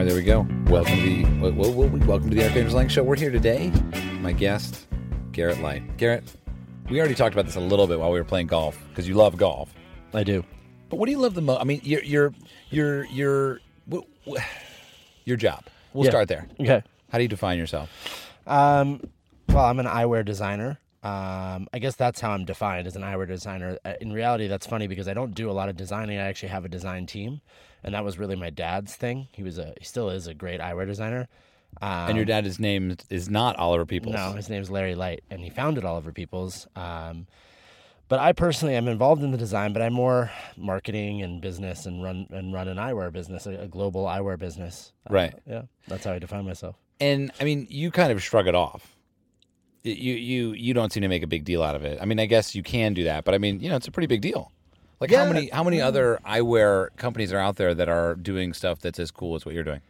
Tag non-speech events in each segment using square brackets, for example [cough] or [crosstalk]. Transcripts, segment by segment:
right, there we go. Welcome to the welcome to the Erik Anders Lang Show. We're here today. My guest, Garrett Leight. Garrett, we already talked about this a little bit while we were playing golf because you love golf. I do. But what do you love the most? I mean, your your your your your job. We'll Yeah. start there. Okay. How do you define yourself? Um, well, I'm an eyewear designer. Um, I guess that's how I'm defined as an eyewear designer. Uh, In reality, that's funny because I don't do a lot of designing. I actually have a design team, and that was really my dad's thing. He was a, he still is a great eyewear designer. Um, and your dad is named is not Oliver Peoples. No, his name's Larry Leight, and he founded Oliver Peoples. Um, but I personally am involved in the design, but I'm more marketing and business and run and run an eyewear business, a, a global eyewear business. Uh, Right. yeah, that's how I define myself. And I mean, you kind of shrug it off. You you you don't seem to make a big deal out of it. I mean, I guess you can do that, but I mean, you know, it's a pretty big deal. Like how many how many other eyewear companies are out there that are doing stuff that's as cool as what you're doing?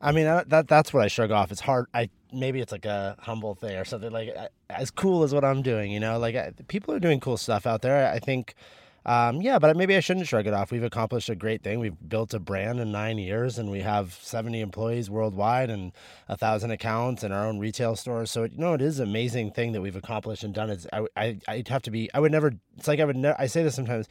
I mean, that that's what I shrug off. It's hard. I maybe it's like a humble thing or something like as cool as what I'm doing. You know, like I, people are doing cool stuff out there. I think, um, yeah, but maybe I shouldn't shrug it off. We've accomplished a great thing. We've built a brand in nine years, and we have 70 employees worldwide and a thousand accounts and our own retail stores. So you know, it is an amazing thing that we've accomplished and done. It's I I I'd have to be. I would never. It's like I would. Ne- I say this sometimes.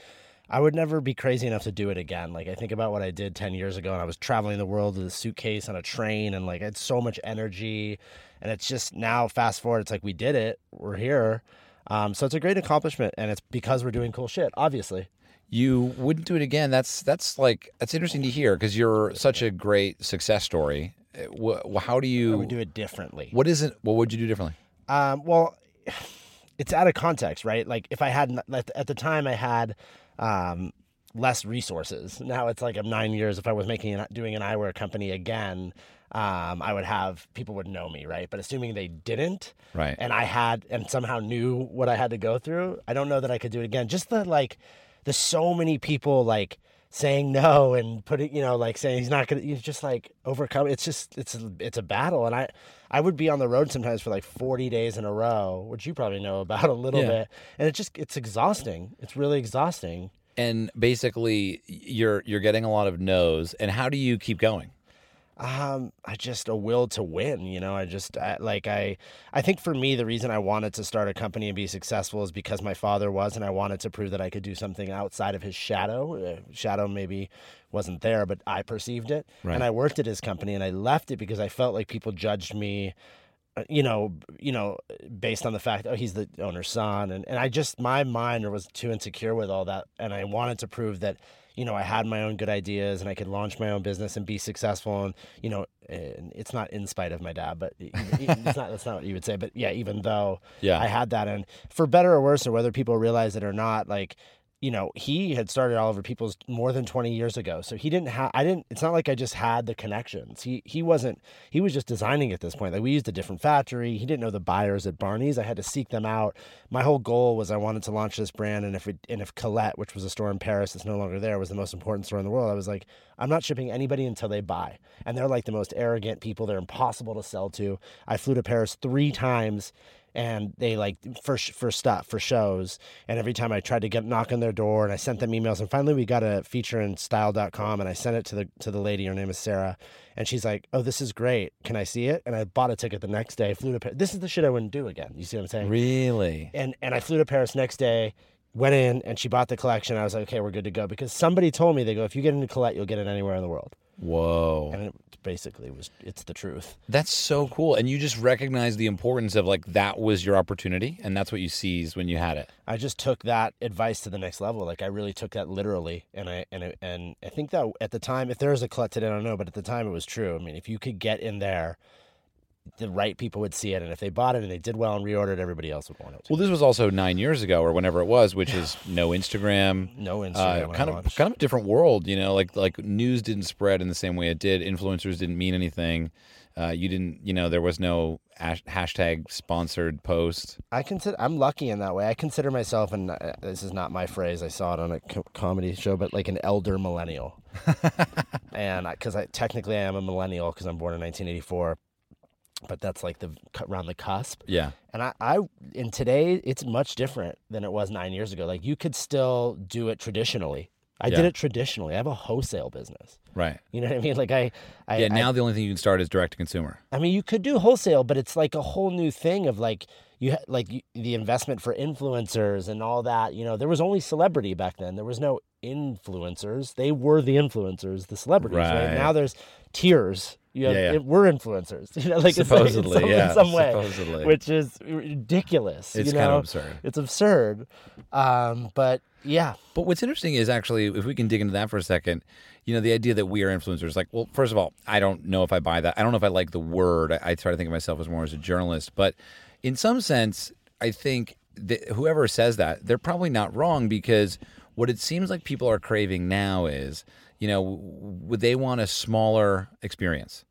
I would never be crazy enough to do it again. Like I think about what I did 10 years ago and I was traveling the world with a suitcase on a train and like I had so much energy and it's just now fast forward it's like we did it. We're here. Um, so it's a great accomplishment and it's because we're doing cool shit, obviously. You wouldn't do it again. That's that's like that's interesting to hear because you're such a great success story. How do I you? would do it differently. What is it? What would you do differently? Um, well, [sighs] it's out of context, right? Like if I had at the time I had um, less resources. Now it's like I'm nine years. If I was making an, doing an eyewear company again, um, I would have people would know me, right? But assuming they didn't, Right. and I had and somehow knew what I had to go through, I don't know that I could do it again. Just the like, there's so many people like saying no and putting, you know, like saying he's not gonna. You just like overcome. It's just it's a, it's a battle, and I I would be on the road sometimes for like 40 days in a row, which you probably know about a little Yeah. bit, and it just it's exhausting. It's really exhausting. And basically, you're you're getting a lot of no's. And how do you keep going? Um, I just a will to win. You know, I just I, like I. I think for me, the reason I wanted to start a company and be successful is because my father was, and I wanted to prove that I could do something outside of his shadow. Uh, shadow maybe wasn't there, but I perceived it, Right. and I worked at his company, and I left it because I felt like people judged me. uh, You know, you know, based on the fact, oh, he's the owner's son, and, and I just my mind was too insecure with all that, and I wanted to prove that you know, I had my own good ideas and I could launch my own business and be successful. And, you know, and it's not in spite of my dad, but it's not, that's not what you would say. But yeah, even though Yeah. I had that, and for better or worse, or whether people realize it or not, like, you know, he had started Oliver Peoples more than 20 years ago. So he didn't have, I didn't, it's not like I just had the connections. He, he wasn't, he was just designing at this point. Like we used a different factory. He didn't know the buyers at Barney's. I had to seek them out. My whole goal was I wanted to launch this brand. And if it, and if Colette, which was a store in Paris that's no longer there, was the most important store in the world, I was like, I'm not shipping anybody until they buy. And they're like the most arrogant people. They're impossible to sell to. I flew to Paris three times and they like for for stuff for shows and every time i tried to get knock on their door and i sent them emails and finally we got a feature in style.com and i sent it to the to the lady her name is sarah and she's like oh this is great. Can i see it? And i bought a ticket the next day flew to paris this is the shit i wouldn't do again you see what i'm saying? Really? and and i flew to paris next day went in and she bought the collection i was like okay we're good to go because somebody told me they go if you get into colette you'll get it anywhere in the world Whoa. and it basically was it's the truth That's so cool. And you just recognize the importance of like that was your opportunity and that's what you seized when you had it. I just took that advice to the next level. Like I really took that literally, and I and I, and I think that at the time, if there was a Colette today, I don't know, but at the time it was true. I mean, if you could get in there, the right people would see it, and if they bought it and they did well and reordered, everybody else would want it. Well, this was also nine years ago or whenever it was, which is [sighs] no Instagram. no Instagram. Uh, kind of kind of a different world, you know. Like like news didn't spread in the same way it did. Influencers didn't mean anything. Uh, you didn't, you know, there was no hash- hashtag sponsored post. I consider I'm lucky in that way. I consider myself, and uh, this is not my phrase. I saw it on a co- comedy show, but like an elder millennial. [laughs] and because I, technically I am a millennial because I'm born in 1984, but that's like the cut around the cusp. Yeah, And I, I, in today, it's much different than it was nine years ago. Like you could still do it traditionally. I Yeah. did it traditionally. I have a wholesale business. Right. You know what I mean? Like I, I Yeah. I- Now the only thing you can start is direct to consumer. I mean, you could do wholesale, but it's like a whole new thing of like you like the investment for influencers and all that. You know, there was only celebrity back then. There was no influencers. They were the influencers, the celebrities. Right, Right. now, there's tiers. You have, Yeah, yeah. it- we're influencers. [laughs] You know, like it's like in Supposedly, some, yeah. in some way, supposedly. which is ridiculous. it's you kind of absurd. it's absurd. Um, but yeah, But what's interesting is actually, if we can dig into that for a second, you know, the idea that we are influencers. Like, well, first of all, I don't know if I buy that. I don't know if I like the word. I, I try to think of myself as more as a journalist. But in some sense, I think that whoever says that, they're probably not wrong because what it seems like people are craving now is, you know, would they want a smaller experience?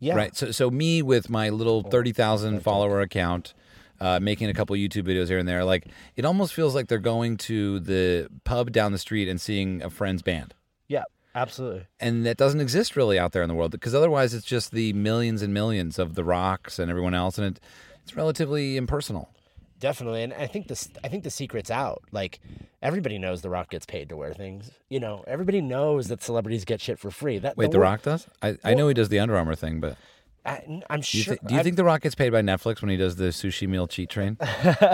yeah, Right. So, so me with my little thirty thousand follower account, uh, making a couple YouTube videos here and there, like it almost feels like they're going to the pub down the street and seeing a friend's band, yeah, absolutely. and that doesn't exist really out there in the world because otherwise it's just the millions and millions of the rocks and everyone else, and it, it's relatively impersonal. Definitely, and I think this. I think the secret's out. Like everybody knows The Rock gets paid to wear things. You know, everybody knows that celebrities get shit for free. That Wait, The Rock does? I, I know he does the Under Armour thing, but I, I'm do you, sure. do you I- think The Rock gets paid by Netflix when he does the sushi meal cheat train?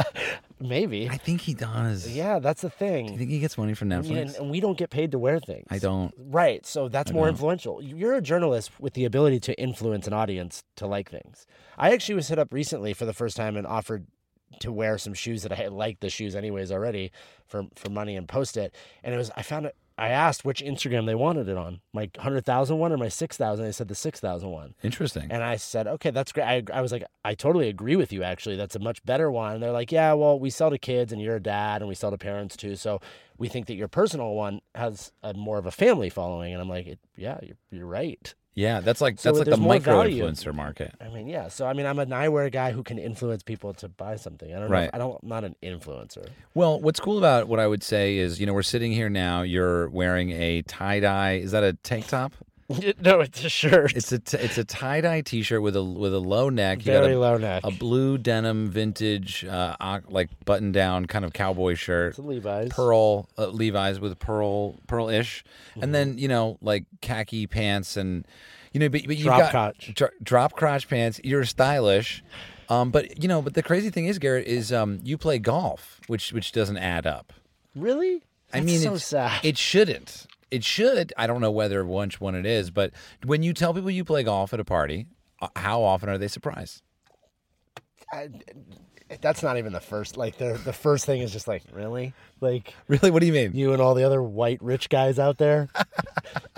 [laughs] maybe? I think he does. Yeah, that's the thing. Do you think he gets money from Netflix? and, and we don't get paid to wear things. I don't. Right, so that's more don't. influential. You're a journalist with the ability to influence an audience to like things. I actually was hit up recently for the first time and offered to wear some shoes that I [laughs] liked the shoes anyways already for for money and post it. And it was I found it. I asked which Instagram they wanted it on, my hundred thousand one or my six thousand. They said the six thousand one, Interesting. and I said, okay, that's great. I, I was like, I totally agree with you. Actually, that's a much better one. And they're like, yeah, well, we sell to kids, and you're a dad, and we sell to parents too. So we think that your personal one has a more of a family following. And I'm like, yeah, you're, you're right. Yeah, that's like So that's like the micro value. influencer market. I mean, yeah. So I mean, I'm an eyewear guy who can influence people to buy something. I don't know. Right. I don't. I'm not an influencer. Well, what's cool about what I would say is, you know, we're sitting here now. You're wearing a tie dye. Is that a tank top? [laughs] no, it's a shirt. It's a t- it's a tie dye T-shirt with a with a low neck. You very got a, low neck. a blue denim vintage, uh, like button down kind of cowboy shirt. it's a Levi's. Pearl uh, Levi's with pearl pearl ish, Mm-hmm. and then you know like khaki pants and you know, but, but you've Drop got crotch. dro- drop crotch pants. You're stylish, um, but you know, but the crazy thing is, Garrett, is um, you play golf, which which doesn't add up. Really? I That's mean, so it's, sad. it shouldn't. It should. I don't know whether which one it is, but when you tell people you play golf at a party, uh, how often are they surprised? I, that's not even the first. Like the the first thing is just like really like Really? What do you mean? you and all the other white rich guys out there. [laughs]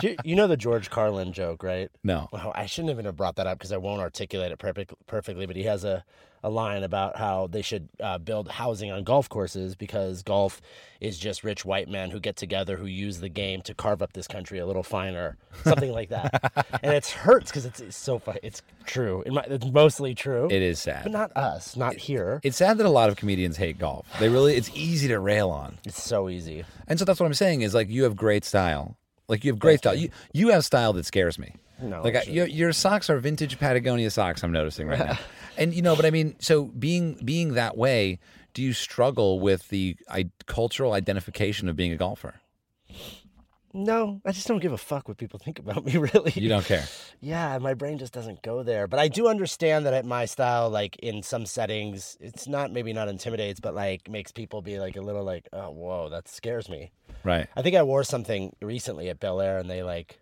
You, you know the George Carlin joke, right? No. Well, I shouldn't even have brought that up because I won't articulate it perfect, perfectly. But he has a, a line about how they should uh, build housing on golf courses because golf is just rich white men who get together who use the game to carve up this country a little finer, something like that. [laughs] and it hurts because it's, it's so funny. It's true. It might, it's mostly true, It is sad, but not us, not here. It's sad that a lot of comedians hate golf. They really. It's easy to rail on. It's so easy. And so that's what I'm saying is like you have great style. Like you have great style. You you have style that scares me. No, like I, your your socks are vintage Patagonia socks. I'm noticing right now. [laughs] and you know, but I mean, so being being that way, do you struggle with the I, cultural identification of being a golfer? No, I just don't give a fuck what people think about me, [laughs] really. You don't care. Yeah, my brain just doesn't go there. But I do understand that at my style, like in some settings, it's not maybe not intimidates, but like makes people be like a little like, oh, whoa, that scares me. Right. I think I wore something recently at Bel Air and they like,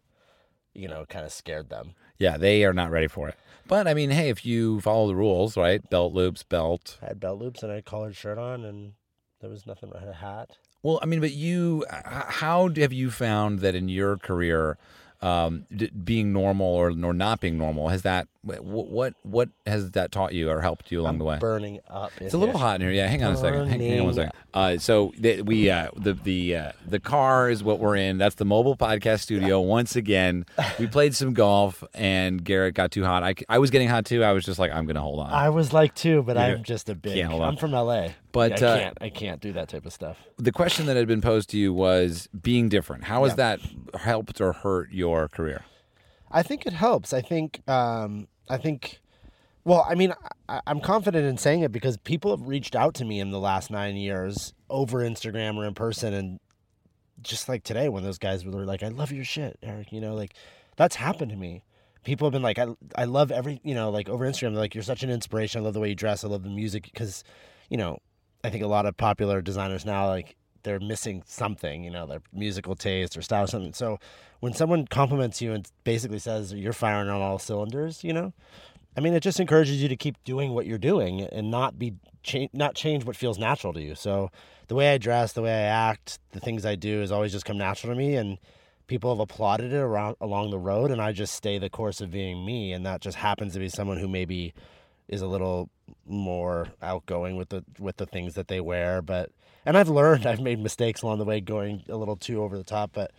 you know, kind of scared them. Yeah, they are not ready for it. But I mean, hey, if you follow the rules, right? Belt loops, belt. I had belt loops and I had a collared shirt on and there was nothing, I had a hat. Well, I mean, but you, how have you found that in your career, um, d- being normal or or not being normal has that wh- what what has that taught you or helped you along the way? Burning up. It's a little hot in here. Yeah, hang on a second. Hang, hang on one second. Uh, so the, we uh, the the uh, the car is what we're in. That's the mobile podcast studio. Once again, we played some golf, and Garrett got too hot. I, I was getting hot too. I was just like, I'm gonna hold on. I was like too, but Yeah. I'm just a big. Can't hold on. I'm from LA, But, I uh, can't. I can't do that type of stuff. the question that had been posed to you was being different. How has Yeah. that helped or hurt your career? I think it helps. I think. Um, I think. Well, I mean, I, I'm confident in saying it because people have reached out to me in the last nine years over Instagram or in person and just like today when those guys were like, "I love your shit, Erik," you know, like that's happened to me. People have been like, "I I love every," you know, like over Instagram, like, "You're such an inspiration. I love the way you dress. I love the music." Because, you know, I think a lot of popular designers now like they're missing something, you know, their musical taste or style or something. So when someone compliments you and basically says you're firing on all cylinders, you know, I mean, it just encourages you to keep doing what you're doing and not be cha- not change what feels natural to you. So the way I dress, the way I act, the things I do has always just come natural to me, and people have applauded it around along the road, and I just stay the course of being me, and that just happens to be someone who maybe is a little more outgoing with the with the things that they wear, but and I've learned [laughs] I've made mistakes along the way going a little too over the top, but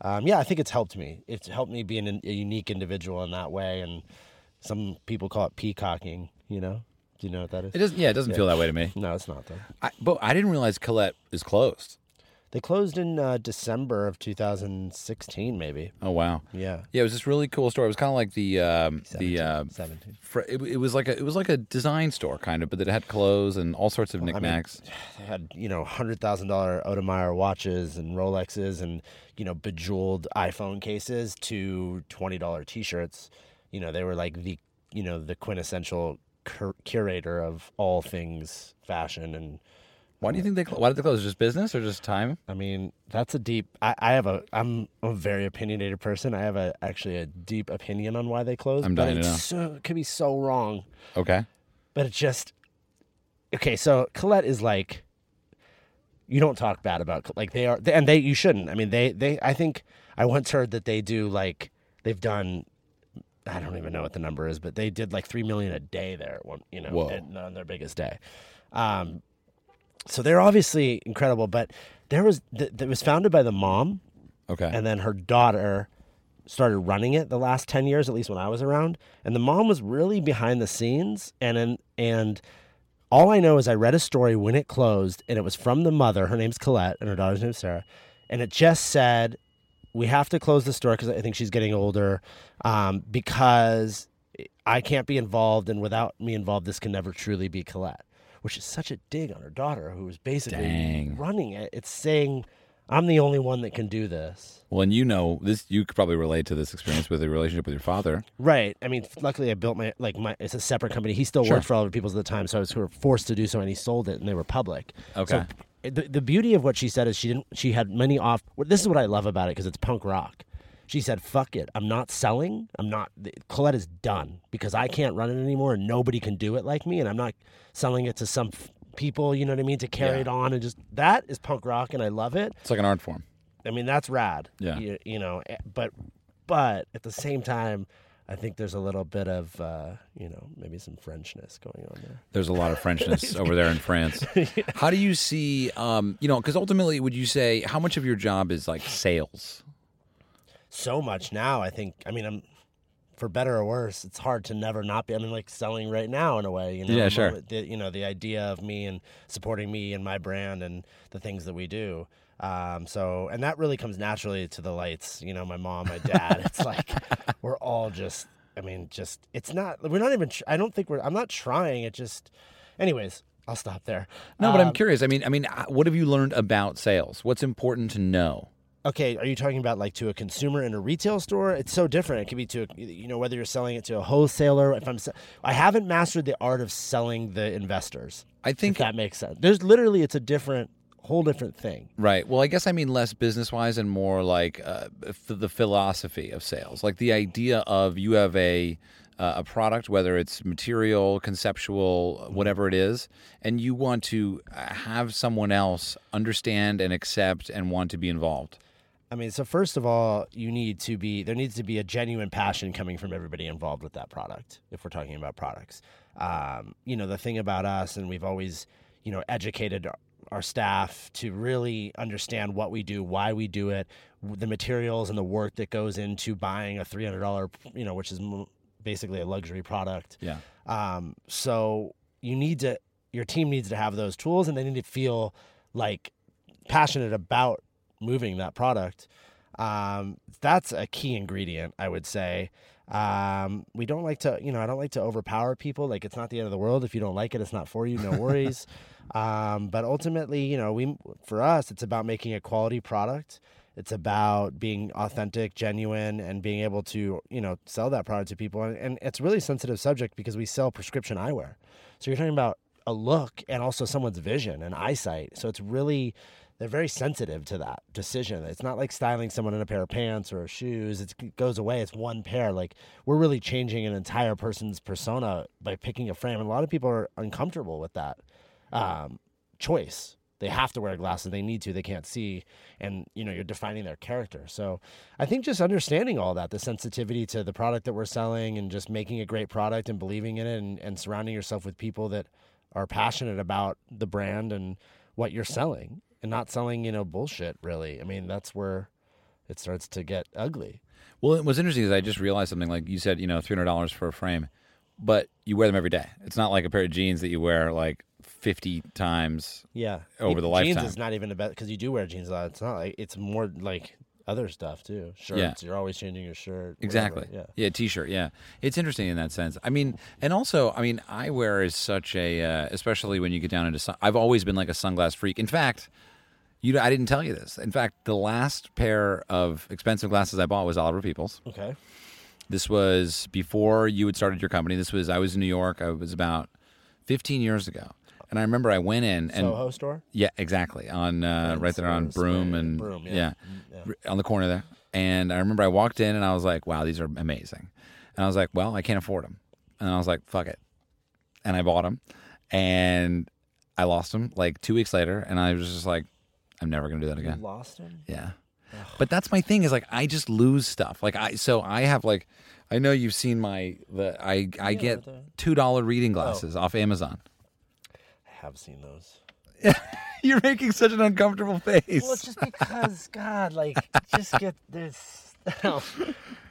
um, yeah, I think it's helped me. It's helped me be an, a unique individual in that way, and some people call it peacocking. You know, do you know what that is? It doesn't. Yeah, it doesn't feel that way to me. No, it's not though. I, but I didn't realize Colette is closed. They closed in uh, December of 2016, maybe. Oh wow. Yeah, Yeah, it was this really cool store. It was kind of like the um, the uh, 17. fr- it, it was like a it was like a design store kind of, but it had clothes and all sorts of I mean, knickknacks. They had you know hundred thousand dollar Audemars watches and Rolexes and you know bejeweled iPhone cases to twenty dollar T-shirts. You know they were like the you know the quintessential cur- curator of all things fashion and why do you think they? Cl- why did they close? Just business or just time? I mean, that's a deep. I, I have a. I'm a very opinionated person. I have a actually a deep opinion on why they closed. I'm but dying to it's know. So, it could be so wrong, Okay. but it just okay. So Colette is like, you don't talk bad about like they are, and they you shouldn't. I mean, they they. I think I once heard that they do like they've done. I don't even know what the number is, but they did like three million a day there. One, you know, on their biggest day. Um, so they're obviously incredible, but there was th- that was founded by the mom, Okay. and then her daughter started running it the last 10 years at least when i was around. And the mom was really behind the scenes and and, and all i know is i read a story when it closed and it was from the mother. Her name's colette and her daughter's name's sarah. And it just said we have to close the store because i think she's getting older um, because i can't be involved and without me involved this can never truly be colette which is such a dig on her daughter who is basically Dang. running it it's saying i'm the only one that can do this well, and you know this. You could probably relate to this experience with a relationship with your father. Right. I mean, luckily I built my like my. It's a separate company. He still Sure. worked for Oliver Peoples at the time, so I was sort of forced to do so, and he sold it, and they were public. Okay. So the the beauty of what she said is she didn't. She had many off. This is what I love about it because it's punk rock. She said, "Fuck it. I'm not selling. I'm not. Colette is done because I can't run it anymore, and nobody can do it like me, and I'm not selling it to some." f- People, you know what I mean, to carry Yeah. it on and just that is punk rock, and I love it. It's like an art form. I mean, that's rad. Yeah. You, you know, eh, but but at the same time, I think there's a little bit of uh, you know maybe some Frenchness going on there. There's a lot of Frenchness [laughs] over there in France. [laughs] How do you see? Um, you know, because ultimately, would you say how much of your job is like sales? So much now. I think. I mean, I'm for better or worse. It's hard to never not be. I mean, like selling right now in a way. You know. Yeah, sure. The, you know, the idea of me and supporting me and my brand and the things that we do. Um, so, and that really comes naturally to the Leights. You know, my mom, my dad. it's like [laughs] we're all just. I mean, just it's not. We're not even. I don't think we're. I'm not trying. It just. Anyways, I'll stop there. No, but I'm Um, curious. I mean, I mean, uh, what have you learned about sales? What's important to know? Okay, are you talking about like to a consumer in a retail store? It's so different. It could be to a, you know whether you're selling it to a wholesaler. If I'm, I haven't mastered the art of selling the investors. I If think that makes sense. There's literally it's a different, whole different thing. Right. Well, I guess I mean less business wise and more like uh, the philosophy of sales, like the idea of you have a uh, a product, whether it's material, conceptual, whatever it is, and you want to uh, have someone else understand and accept and want to be involved. I mean, so first of all, you need to be there needs to be a genuine passion coming from everybody involved with that product. If we're talking about products, um, you know, the thing about us, and we've always, you know, educated our, staff to really understand what we do, why we do it, the materials and the work that goes into buying a three hundred dollar, you know, which is basically a luxury product. Yeah. Um, so you need to, your team needs to have those tools, and they need to feel like passionate about moving that product. Um, that's a key ingredient, I would say. Um, we don't like to, you know, I don't like to overpower people. Like it's not the end of the world. If you don't like it, it's not for you. No worries. [laughs] Um, but ultimately, you know, we for us, it's about making a quality product. It's about being authentic, genuine, and being able to, you know, sell that product to people. And, and it's a really sensitive subject because we sell prescription eyewear. So you're talking about a look and also someone's vision and eyesight. So it's really they're very sensitive to that decision. It's not like styling someone in a pair of pants or shoes. It goes away. It's one pair. Like we're really changing an entire person's persona by picking a frame. And a lot of people are uncomfortable with that um, choice. They have to wear glasses. They need to. They can't see, and you know you're defining their character. So I think just understanding all that, the sensitivity to the product that we're selling, and just making a great product and believing in it, and, and surrounding yourself with people that are passionate about the brand and what you're selling and not selling, you know, bullshit, really. I mean, that's where it starts to get ugly. Well, what's interesting is I just realized something. Like you said, you know, three hundred dollars for a frame, but you wear them every day. It's not like a pair of jeans that you wear like fifty times. Yeah. Over the jeans lifetime. Jeans is not even about because you do wear jeans a lot. It's not like it's more like other stuff too. Shirts. Yeah. You're always changing your shirt. whatever. Exactly. Yeah. Yeah. T-shirt. Yeah. It's interesting in that sense. I mean, and also, I mean, eyewear is such a, uh, especially when you get down into. Sun- I've always been like a sunglass freak. In fact, you, know, I didn't tell you this. In fact, the last pair of expensive glasses I bought was Oliver Peoples. Okay. This was before you had started your company. This was I was in New York. I was about 15 years ago, and I remember I went in and Soho store. yeah, exactly on uh, right there on Broome and Broome, yeah. yeah, Mm, r- on the corner there. And I remember I walked in and I was like, "Wow, these are amazing." And I was like, "Well, I can't afford them." And I was like, "Fuck it," and I bought them, and I lost them like two weeks later, and I was just like, "I'm never gonna do that You again." lost him. Yeah. But that's my thing is like I just lose stuff. Like I so I have like I know you've seen my the I I Yeah, get the- two dollar reading oh. glasses off Amazon. I have seen those. [laughs] You're making such an uncomfortable face. Well, it's just because God, like, [laughs] just get this. [laughs]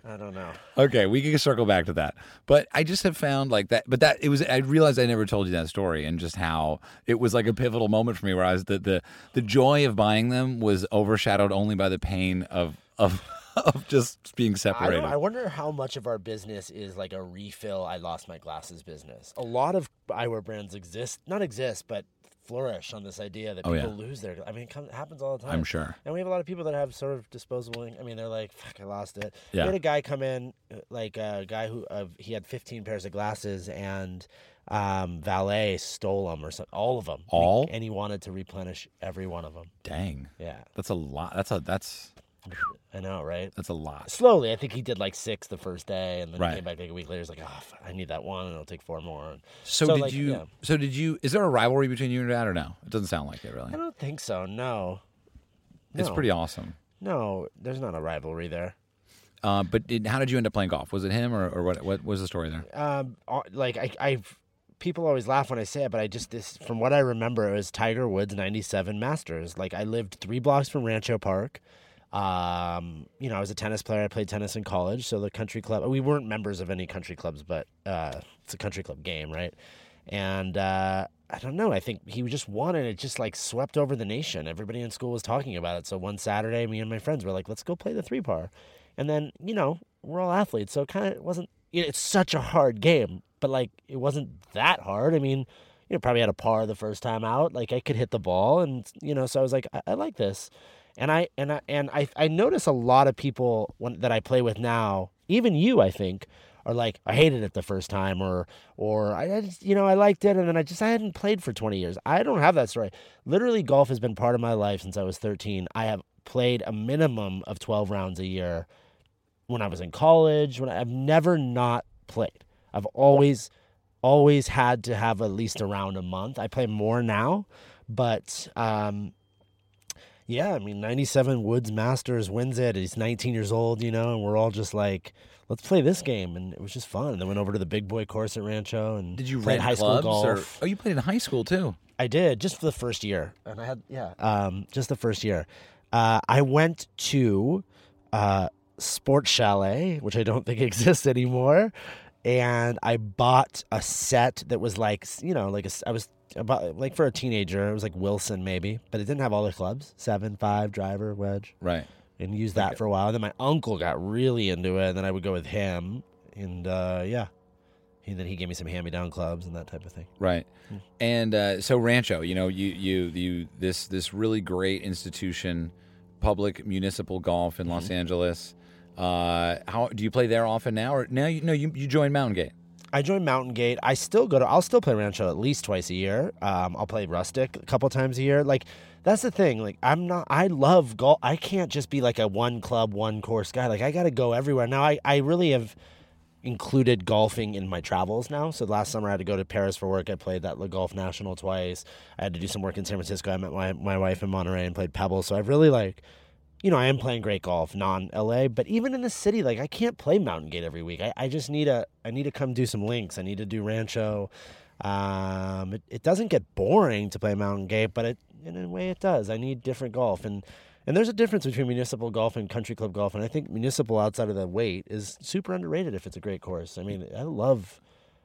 I don't know. Okay, we can circle back to that. But I just have found like that. But that it was. I realized I never told you that story, and just how it was like a pivotal moment for me, where I was the the the joy of buying them was overshadowed only by the pain of of [laughs] of just being separated. don't, I wonder how much of our business is like a refill. I lost my glasses business. A lot of eyewear brands exist, not exist, but flourish on this idea that Oh, people yeah. lose their. I mean, it, comes, happens all the time. I'm sure. And we have a lot of people that have sort of disposable. I mean, they're like, "Fuck, I lost it." Yeah. We had a guy come in, uh, like a guy who uh, he had 15 pairs of glasses, and um, valet stole them or something, all of them. All? and he wanted to replenish every one of them. Dang, Yeah, that's a lot. That's a that's I know, right? that's a lot. Slowly, I think he did like six the first day, and then Right. he came back like a week later. He's like, "Oh, I need that one, and it'll take four more." And So, So, did like, you? yeah. So did you? Is there a rivalry between you and your dad, or no? It doesn't sound like it really. I don't think so. No, It's pretty awesome. no. There's not a rivalry there. Uh, but did, how did you end up playing golf? Was it him, or, or what? What was the story there? um, uh, like I, I've people always laugh when I say it, but I just this from what I remember, it was Tiger Woods '97 Masters. Like I lived three blocks from Rancho Park. Um, you know, I was a tennis player. I played tennis in college, so the country club. We weren't members of any country clubs, but uh, it's a country club game, right? And uh, I don't know. I think he just won, and it just like swept over the nation. Everybody in school was talking about it. So one Saturday, me and my friends were like, "Let's go play the three par." And then you know we're all athletes, so it kind of wasn't. You know, it's such a hard game, but like it wasn't that hard. I mean, you know, probably had a par the first time out. Like I could hit the ball, and you know, so I was like, I, I like this, and I and I and I I notice a lot of people when, that I play with now, even you, I think, are like, I hated it the first time, or or I, just, you know, I liked it, and then I just I hadn't played for twenty years. I don't have that story. Literally, golf has been part of my life since I was thirteen. I have played a minimum of twelve rounds a year when I was in college. When I, I've never not played. I've always always had to have at least a round a month. I play more now, but um, yeah, I mean, 97 Woods Masters wins it. He's 19 years old, you know, and we're all just like, let's play this game, and it was just fun. And then went over to the big boy course at Rancho and Did you played high school clubs? golf. Or, oh, you played in high school too. I did just for the first year, and I had yeah, um, just the first year. Uh, I went to uh, Sports Chalet, which I don't think [laughs] exists anymore, and I bought a set that was like you know like a I was about like for a teenager it was like Wilson maybe, but it didn't have all the clubs seven, five, driver, wedge, Right. and used that for a while. And then my uncle got really into it, and then I would go with him, and uh, yeah, And then he gave me some hand-me-down clubs and that type of thing. Right. Hmm. And uh, so Rancho, you know, you you you this this really great institution, public municipal golf in Mm-hmm. Los Angeles. Uh, how do you play there often now, or now you no you you joined Mountain Gate? I joined Mountain Gate. I still go to. I'll still play Rancho at least twice a year. Um, I'll play Rustic a couple times a year. Like that's the thing. Like I'm not. I love golf. I can't just be like a one club, one course guy. Like I got to go everywhere. Now I I really have included golfing in my travels now. So last summer I had to go to Paris for work. I played that Le Golf National twice. I had to do some work in San Francisco. I met my my wife in Monterey and played Pebble. So I've really like you know, I am playing great golf, non LA, but even in the city, like I can't play Mountain Gate every week. I, I just need a I need to come do some links. I need to do Rancho. Um, it, it doesn't get boring to play Mountain Gate, but it in a way it does. I need different golf and and there's a difference between municipal golf and country club golf, and I think municipal outside of the weight is super underrated if it's a great course. I mean, I love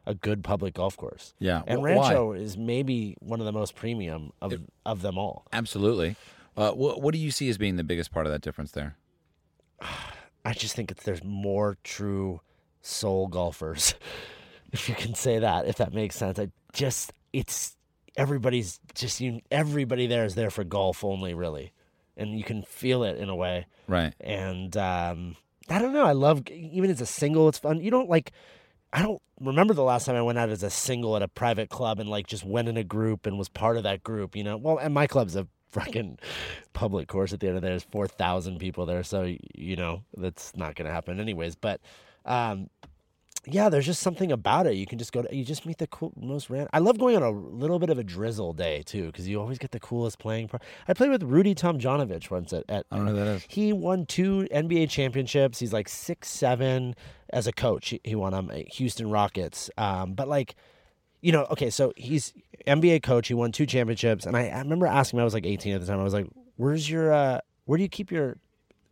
a good public golf course. Yeah, And Rancho is maybe one of the most premium of of them all. Absolutely. Uh, what, what do you see as being the biggest part of that difference there? [sighs] I just think it's, there's more true soul golfers, [laughs] if you can say that, if that makes sense. I just it's everybody's just you. Everybody there is there for golf only, really, and you can feel it in a way. Right. And um, I don't know. I love even as a single, it's fun. You don't like. I don't remember the last time I went out as a single at a private club and like just went in a group and was part of that group. You know, well, and my club's a fucking public course at the end of the day. There's four thousand people there, so you know that's not going to happen anyways. But um, yeah, there's just something about it. You can just go to, you just meet the cool, most random. I love going on a little bit of a drizzle day too, because you always get the coolest playing part. I played with Rudy Tomjanovich once at, at I don't know that is. he won two NBA championships. He's like six seven as a coach. He, he won them at Houston Rockets. Um, but like, you know, okay, so he's NBA coach. He won two championships, and I, I remember asking him. I was like eighteen at the time. I was like, "Where's your? Uh, where do you keep your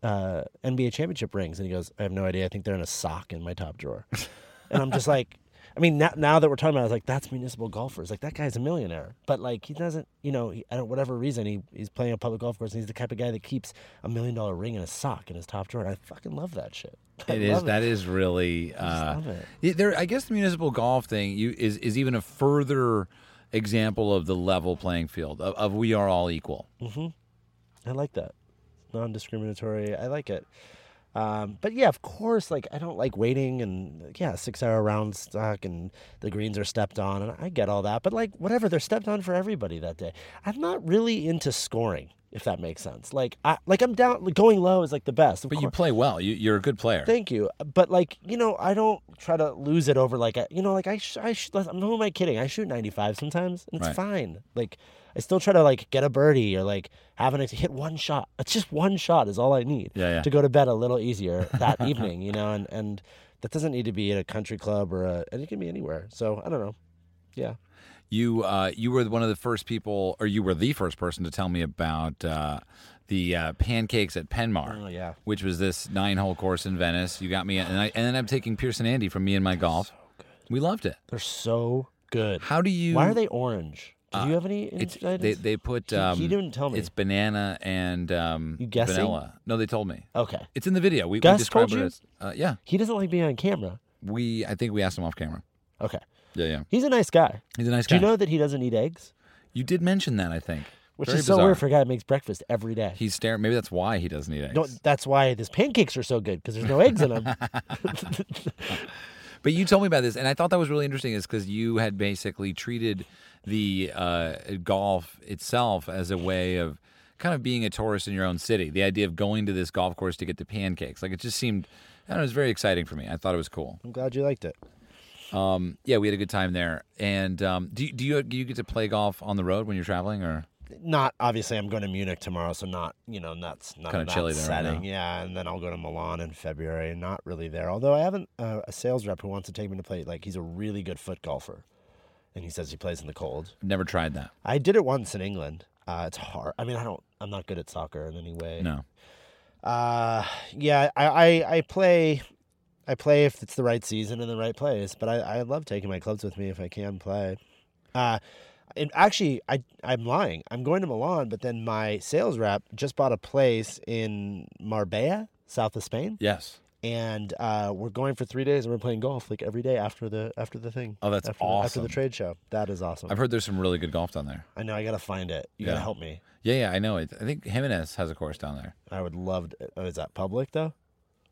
uh, NBA championship rings?" And he goes, "I have no idea. I think they're in a sock in my top drawer." and I'm just like. I mean, now, now that we're talking about, it, I was like, that's municipal golfers. Like that guy's a millionaire, but like he doesn't, you know, he, I don't whatever reason he he's playing a public golf course. and He's the type of guy that keeps a million dollar ring in a sock in his top drawer. And I fucking love that shit. [laughs] I It is love that is really. Uh, love it. there, I guess the municipal golf thing you, is is even a further example of the level playing field of, of we are all equal. I like that. Non-discriminatory. I like it. Um, but yeah, of course, like I don't like waiting and yeah, six hour round stuck and the greens are stepped on and I get all that. But like whatever, they're stepped on for everybody that day. I'm not really into scoring, if that makes sense. Like I like I'm down going low is like the best. But you play well. You, you're a good player. Thank you, but like you know, I don't try to lose it over like a, you know, like I, sh- I, sh- I'm who am I kidding? I shoot 95 sometimes, and it's Right. fine. Like I still try to like get a birdie or like having to hit one shot. It's just one shot is all I need Yeah, yeah. to go to bed a little easier that [laughs] evening, you know, and and that doesn't need to be at a country club or a, and it can be anywhere. So I don't know. Yeah. You uh, you were one of the first people, or you were the first person to tell me about uh, the uh, pancakes at Penmar. Oh yeah. which was this nine hole course in Venice. You got me, and I and then I'm taking Pearson Andy from me and my golf. We loved it. They're so good. How do you? Why are they orange? Do Uh, you have any insight? they they put. He- Um, he didn't tell me. It's banana and um, You guessing? vanilla. No, they told me. okay. It's in the video. We, we Gus told it you? as. Uh, yeah, He doesn't like being on camera. we. I think we asked him off camera. Okay. Yeah, yeah. He's a nice guy. He's a nice guy. Do guy. you know that he doesn't eat eggs? You did mention that. I think. Which Very is so bizarre. weird for a guy that makes breakfast every day. He's staring. Maybe that's why he doesn't eat eggs. No, that's why his pancakes are so good because there's no eggs in them. [laughs] [laughs] But you told me about this, and I thought that was really interesting. Is because you had basically treated the uh, golf itself as a way of kind of being a tourist in your own city. The idea of going to this golf course to get the pancakes, like it just seemed, I don't know, it was very exciting for me. I thought it was cool. I'm glad you liked it. Um, yeah, we had a good time there. And um, do do you do you get to play golf on the road when you're traveling, or Not obviously. I'm going to Munich tomorrow, so not you know that's not Kinda chilly there setting. now. yeah, and then I'll go to Milan in February. Not really there. Although I haven't uh, a sales rep who wants to take me to play. Like he's a really good foot golfer, and he says he plays in the cold. Never tried that? I did it once in England. Uh, it's hard. I mean, I don't. I'm not good at soccer in any way. No. Uh, yeah, I, I, I play, I play if it's the right season in the right place. But I, I love taking my clubs with me if I can play. Uh, and actually, I, I'm lying. I'm going to Milan, but then my sales rep just bought a place in Marbella, south of Spain, Yes. and uh, we're going for three days, and we're playing golf like every day after the after the thing. Oh, that's after the- after the trade show. That is awesome. I've heard there's some really good golf down there. I know. I gotta find it. You Yeah. gotta help me. Yeah, yeah, I know. I think Jimenez has a course down there. I would love. To, oh, is that public though?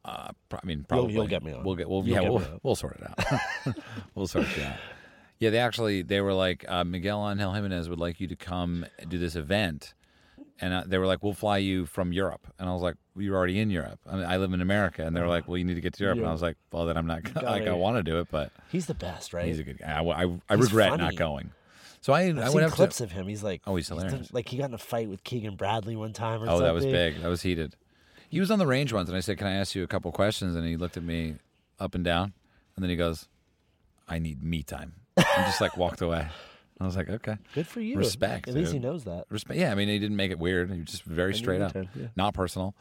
Uh, I mean, You'll- probably you'll get me on. We'll get. We'll You'll yeah. get We'll we'll sort it out. [laughs] we'll sort it out. Yeah, they actually they were like uh, Miguel Angel Jimenez would like you to come do this event, and uh, they were like, "We'll fly you from Europe," and I was like, well, "You're already in Europe. I, mean, I live in America," and they were like, "Well, you need to get to Europe," and I was like, "Well, then I'm not gonna, like I want to do it, but He's the best, right? he's a good guy. I, I, I He's regret not funny. going." So I I've I seen went up clips to. of him. He's like, Oh, he's done- hilarious. like he got in a fight with Keegan Bradley one time. Or Oh, that was big. That was heated. He was on the range once, and I said, "Can I ask you a couple questions?" And he looked at me up and down, and then he goes, "I need me time," and just like walked away. I was like, "Okay, Good for you. Respect, At least he knows that. respect." Yeah, I mean, he didn't make it weird. He was just very straight up, yeah. not personal.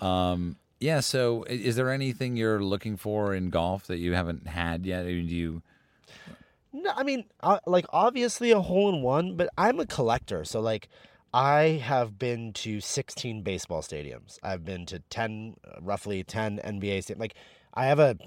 Um, yeah. So, is there anything you're looking for in golf that you haven't had yet? I mean, do you? No, I mean, uh, like obviously a hole in one, but I'm a collector, so like. I have been to 16 baseball stadiums. I've been to 10, uh, roughly 10 NBA stadiums. Like, I have a,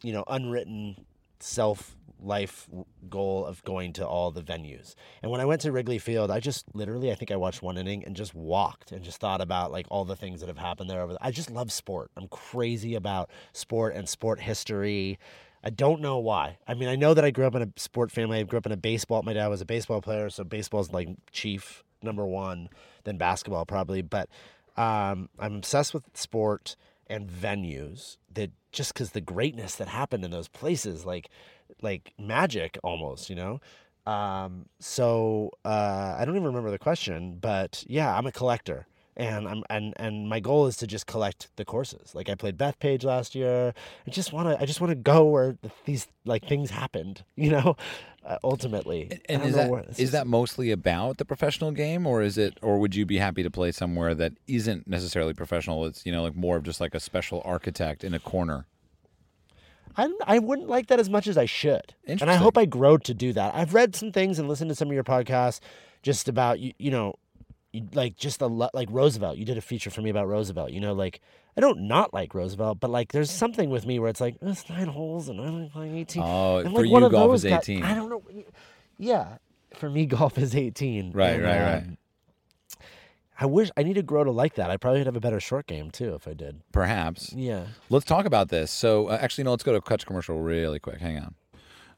you know, unwritten self life goal of going to all the venues. And when I went to Wrigley Field, I just literally, I think I watched one inning and just walked and just thought about like all the things that have happened there over. I just love sport. I'm crazy about sport and sport history. I don't know why. I mean, I know that I grew up in a sport family. I grew up in a baseball. My dad was a baseball player, so baseball's like chief number one, then basketball probably. But um, I'm obsessed with sport and venues that just because the greatness that happened in those places, like like magic almost, you know. Um, so uh, I don't even remember the question, but yeah, I'm a collector. And I'm and and my goal is to just collect the courses. Like I played Bethpage last year. I just want to I just want to go where these like things happened. [laughs] You know, uh, ultimately. I And is that where- is that mostly about the professional game, or is it, or would you be happy to play somewhere that isn't necessarily professional? It's you know like more of just like a special architect in a corner. I I wouldn't like that as much as I should, and I hope I grow to do that. I've read some things and listened to some of your podcasts just about you, you know, you, like just the lo- like Roosevelt. You did a feature for me about Roosevelt. You know, like I don't not like Roosevelt, but like there's something with me where it's like it's nine holes and I'm playing eighteen. Oh, I'm for you, golf is guys- 18. I don't know. Yeah, for me, golf is eighteen. Right, and, right, right. um, I wish I need to grow to like that. I probably would have a better short game too if I did. Perhaps. Yeah. Let's talk about this. So, uh, actually, no, let's go to a catch commercial really quick. Hang on.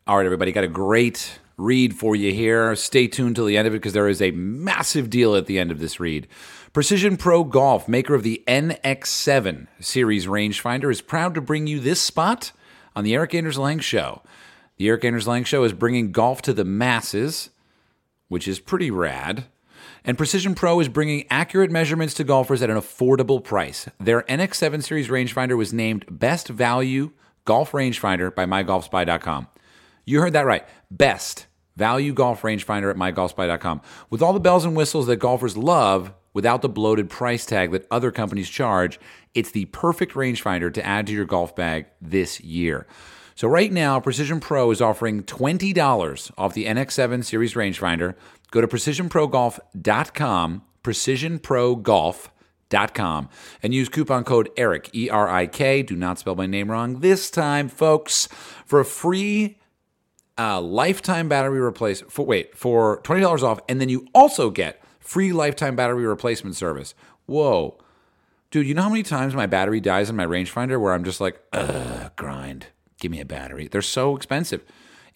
All right, everybody, got a great read for you here. Stay tuned till the end of it because there is a massive deal at the end of this read. Precision Pro Golf, maker of the NX7 series rangefinder, is proud to bring you this spot on the Erik Anders Lang Show. The Erik Anders Lang Show is bringing golf to the masses, which is pretty rad. And Precision Pro is bringing accurate measurements to golfers at an affordable price. Their NX7 Series rangefinder was named Best Value Golf Rangefinder by MyGolfSpy.com. You heard that right. Best Value Golf Rangefinder at MyGolfSpy.com. With all the bells and whistles that golfers love without the bloated price tag that other companies charge, it's the perfect rangefinder to add to your golf bag this year. So right now, Precision Pro is offering $20 off the NX7 Series rangefinder. Go to precisionprogolf.com, precisionprogolf.com, and use coupon code ERIK, E R I K. Do not spell my name wrong this time, folks, for a free uh, lifetime battery replace for wait for twenty dollars off, and then you also get free lifetime battery replacement service. Whoa, dude! You know how many times my battery dies in my rangefinder where I'm just like, ugh, grind. Give me a battery. They're so expensive.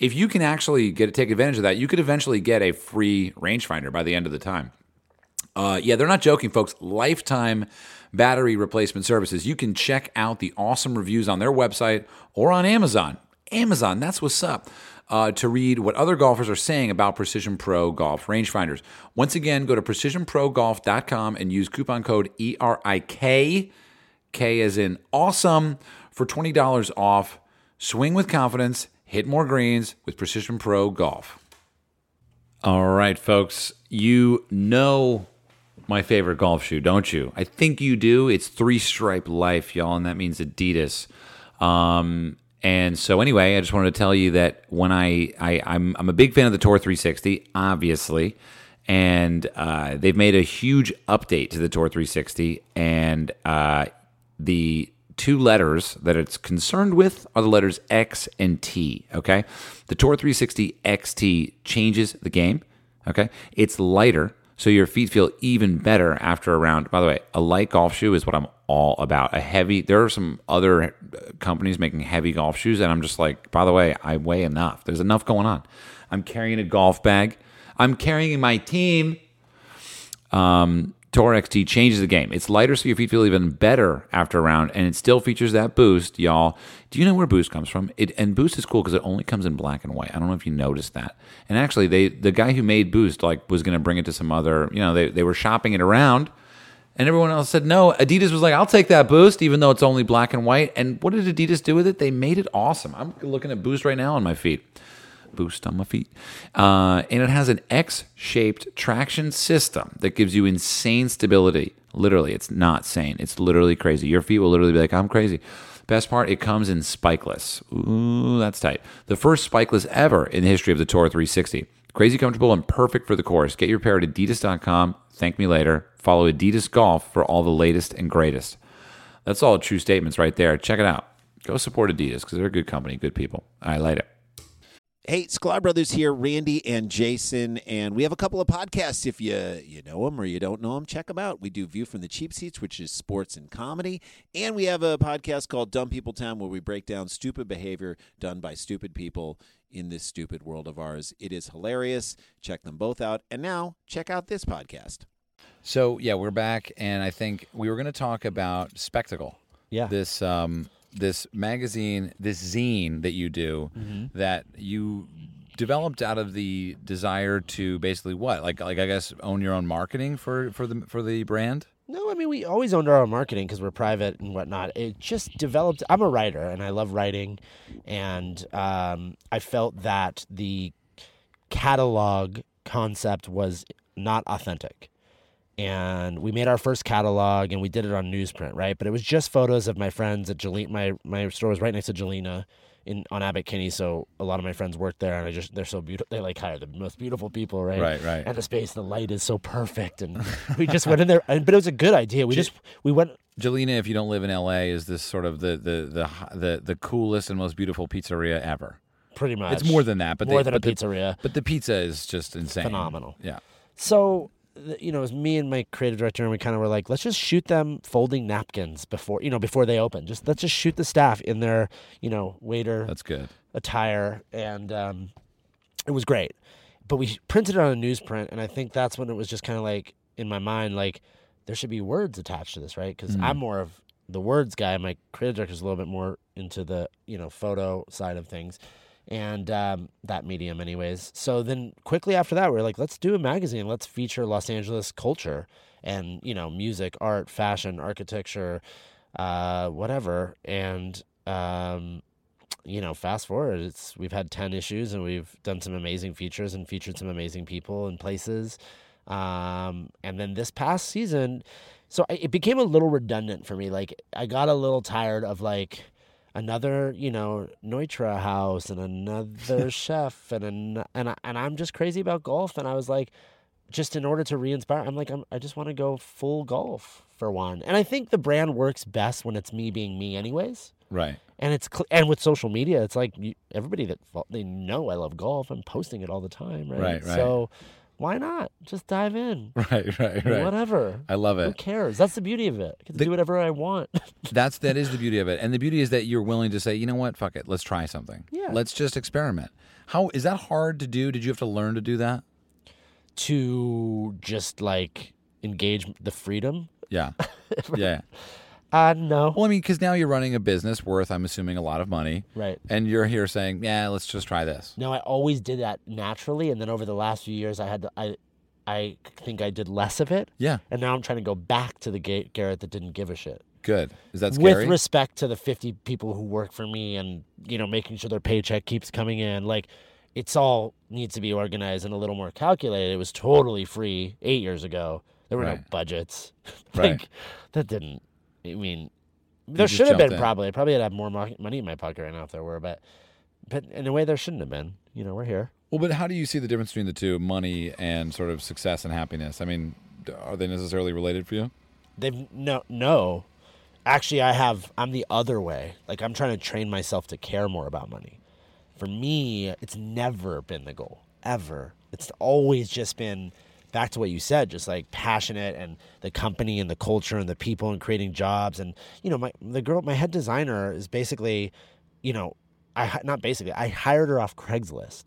If you can actually get take advantage of that, you could eventually get a free rangefinder by the end of the time. Uh, yeah, they're not joking, folks. Lifetime battery replacement services. You can check out the awesome reviews on their website or on Amazon. Amazon, that's what's up. Uh, to read what other golfers are saying about Precision Pro Golf rangefinders. Once again, go to precisionprogolf.com and use coupon code ERIK, K as in awesome, for $20 off. Swing with confidence, hit more greens with Precision Pro Golf. All right, folks, you know my favorite golf shoe, don't you? I think you do. It's Three Stripe Life, y'all, and that means Adidas. Um, and so, anyway, I just wanted to tell you that when I, I I'm I'm a big fan of the Tour 360, obviously, and uh, they've made a huge update to the Tour 360, and uh, the two letters that it's concerned with are the letters X and T. Okay, the Tour 360 XT changes the game. Okay, it's lighter, so your feet feel even better after a round. By the way, a light golf shoe is what I'm all about. A heavy. There are some other uh, companies making heavy golf shoes, and I'm just like, by the way, I weigh enough. There's enough going on. I'm carrying a golf bag. I'm carrying my team. Um, Tour XT changes the game. It's lighter, so your feet feel even better after a round, and it still features that boost, y'all. Do you know where Boost comes from? It and Boost is cool because it only comes in black and white. I don't know if you noticed that. And actually, they the guy who made Boost like was going to bring it to some other. You know, they they were shopping it around, and everyone else said no. Adidas was like, "I'll take that Boost," even though it's only black and white. And what did Adidas do with it? They made it awesome. I'm looking at Boost right now on my feet boost on my feet. Uh, and it has an X shaped traction system that gives you insane stability. Literally, it's not sane. It's literally crazy. Your feet will literally be like, I'm crazy. Best part, it comes in spikeless. Ooh, that's tight. The first spikeless ever in the history of the Tour 360. Crazy comfortable and perfect for the course. Get your pair at adidas.com. Thank me later. Follow Adidas Golf for all the latest and greatest. That's all true statements right there. Check it out. Go support Adidas because they're a good company, good people. I like it. Hey, Sklar Brothers here, Randy and Jason, and we have a couple of podcasts. If you you know them or you don't know them, check them out. We do View from the Cheap Seats, which is sports and comedy, and we have a podcast called Dumb People Town, where we break down stupid behavior done by stupid people in this stupid world of ours. It is hilarious. Check them both out, and now check out this podcast. So yeah, we're back, and I think we were going to talk about spectacle. Yeah. This um this magazine, this zine that you do, that you developed out of the desire to basically what, like like I guess own your own marketing for for the for the brand. No, I mean we always owned our own marketing because we're private and whatnot. It just developed. I'm a writer and I love writing, and um, I felt that the catalog concept was not authentic. And we made our first catalog and we did it on newsprint, right? But it was just photos of my friends at Gjelina. My my store was right next to Gjelina in on Abbot Kinney, so a lot of my friends work there, and I just they're so beautiful. They like hire the most beautiful people, right? Right, right. And the space, the light is so perfect, and we just went in there. and- But it was a good idea. We just we went Gjelina, if you don't live in LA, is this sort of the the the the, the coolest and most beautiful pizzeria ever. pretty much. It's more than that, but more they, than a but the- pizzeria. but the pizza is just insane. Phenomenal. Yeah. So, you know, it was me and my creative director, and we kind of were like, let's just shoot them folding napkins before, you know, before they open. Just let's just shoot the staff in their, you know, waiter That's good. attire, and um, it was great. But we printed it on a newsprint, and I think that's when it was just kind of like in my mind, like there should be words attached to this, right? Because I'm more of the words guy. My creative director's a little bit more into the you know photo side of things, and um, that medium, anyways. So then quickly after that, we are like, let's do a magazine. Let's feature Los Angeles culture and you know music, art, fashion, architecture, uh, whatever, and um, you know, fast forward, it's we've had ten issues and we've done some amazing features and featured some amazing people and places. Um, and then this past season, so it became a little redundant for me. Like I got a little tired of like another, you know, Neutra house and another [laughs] chef and an, and I, and I'm just crazy about golf. And I was like, just in order to re-inspire, I'm like, I'm, I just want to go full golf for one. And I think the brand works best when it's me being me, anyways Right. and it's cl- and with social media it's like you, everybody that they know I love golf I'm posting it all the time right Right, right. so why not just dive in [laughs] Right. Right. Right. whatever I love it. who cares that's the beauty of it I The- do whatever I want [laughs] That's that is the beauty of it, and the beauty is that you're willing to say, you know what, fuck it, let's try something. Yeah. Let's just experiment. How is that hard to do? Did you have to learn to do that? to just like engage the freedom Yeah. [laughs] yeah. Uh no Well, I mean, because now you're running a business worth, I'm assuming, a lot of money, right and you're here saying, yeah, let's just try this. no I always did that naturally and then over the last few years I had to, I I think I did less of it Yeah. and now I'm trying to go back to the Ga- Garrett that didn't give a shit Good. Is that scary? with respect to the 50 people who work for me and you know making sure their paycheck keeps coming in like it's all needs to be organized and a little more calculated it was totally free eight years ago there were no Right. budgets [laughs] Right. that didn't i mean there should have been jumped in. probably i probably would have more money in my pocket right now if there were but but in a way there shouldn't have been you know we're here well, but how do you see the difference between the two, money and sort of success and happiness? I mean, are they necessarily related for you? they've no no actually I have I'm the other way. Like I'm trying to train myself to care more about money. For me, it's never been the goal ever. It's always just been back to what you said, just like passionate and the company and the culture and the people and creating jobs and you know my the girl my head designer is basically, you know, I not basically I hired her off Craigslist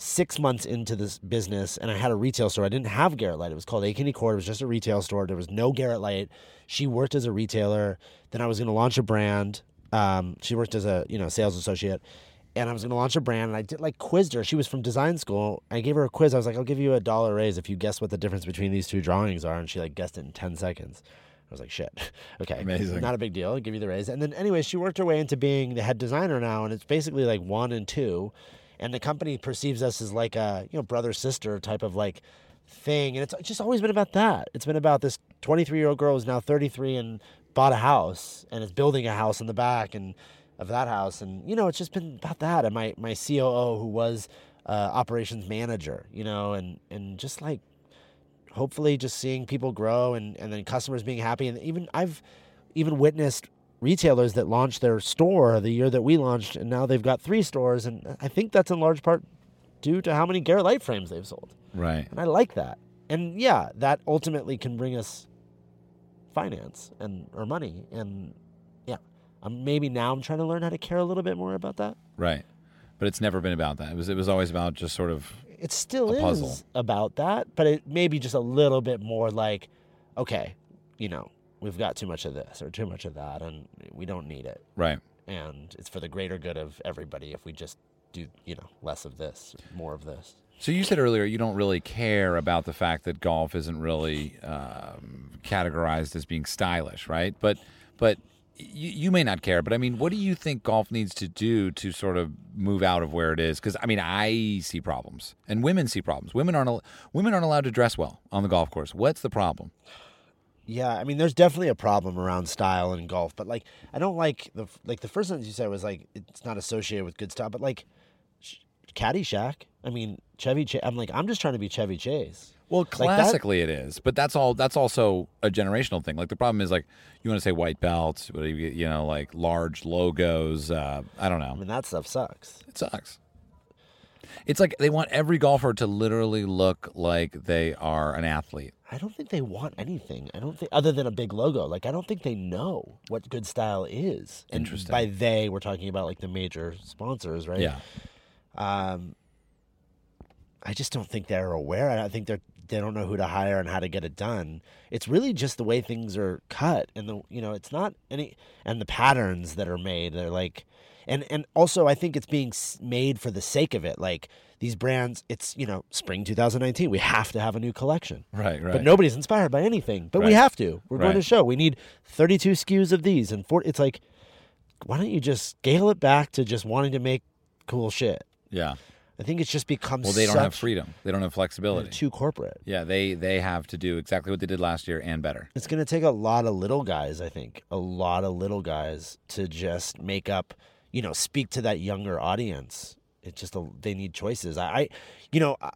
six months into this business and I had a retail store. I didn't have Garrett Leight. It was called A. Kinney Court. It was just a retail store. There was no Garrett Leight. She worked as a retailer. Then I was going to launch a brand. Um, she worked as a you know sales associate, and I was going to launch a brand. And I did like quizzed her. She was from design school. I gave her a quiz. I was like, I'll give you a dollar raise if you guess what the difference between these two drawings are. And she like guessed it in ten seconds. I was like, shit. [laughs] Okay. Amazing. Not a big deal. I'll give you the raise. And then anyway, she worked her way into being the head designer now, and it's basically like one and two and the company perceives us as like a you know brother sister type of like thing and it's just always been about that it's been about this 23 year old girl who's now 33 and bought a house and is building a house in the back and of that house and you know it's just been about that and my my coo who was uh, operations manager you know and and just like hopefully just seeing people grow and and then customers being happy and even i've even witnessed retailers that launched their store the year that we launched, and now they've got three stores. And I think that's in large part due to how many Garrett Leight frames they've sold. Right. And I like that. And yeah, that ultimately can bring us finance and or money. And I'm maybe now I'm trying to learn how to care a little bit more about that. Right. But it's never been about that. It was it was always about just sort of It still A is puzzle. about that, but it may be just a little bit more like, okay, you know, we've got too much of this or too much of that, and we don't need it. right. and it's for the greater good of everybody if we just do you know less of this more of this So you said earlier you don't really care about the fact that golf isn't really um, categorized as being stylish, right? But but you, you may not care. But I mean, what do you think golf needs to do to sort of move out of where it is? Because I mean, I see problems, and women see problems. Women aren't women aren't allowed to dress well on the golf course. What's the problem? yeah i mean there's definitely a problem around style in golf but like i don't like the like the first sentence you said was like it's not associated with good style but like sh- caddyshack i mean chevy Ch- i'm like i'm just trying to be chevy chase Well, classically it is, but that's all. That's also a generational thing. Like the problem is like you want to say white belts, you you know, like large logos. Uh, I don't know. i mean that stuff sucks It sucks. It's like they want every golfer to literally look like they are an athlete. i don't think they want anything i don't think other than a big logo like i don't think they know what good style is and Interesting. by they we're talking about like the major sponsors right Yeah. um, I just don't think they're aware. I think they're they don't know who to hire and how to get it done. It's really just the way things are cut, and the you know it's not any and the patterns that are made. They're like, and and also I think it's being made for the sake of it. Like these brands, it's you know spring 2019. We have to have a new collection. Right. Right. But nobody's inspired by anything. But we have to. We're going to Right. show. We need 32 SKUs of these and 40. It's like, why don't you just scale it back to just wanting to make cool shit? Yeah. I think it's just become Well, they don't have freedom. They don't have flexibility. too corporate. Yeah. They they have to do exactly what they did last year and better. It's going to take a lot of little guys, I think, a lot of little guys to just make up, you know, speak to that younger audience. It's just a, they need choices. I, I you know, I-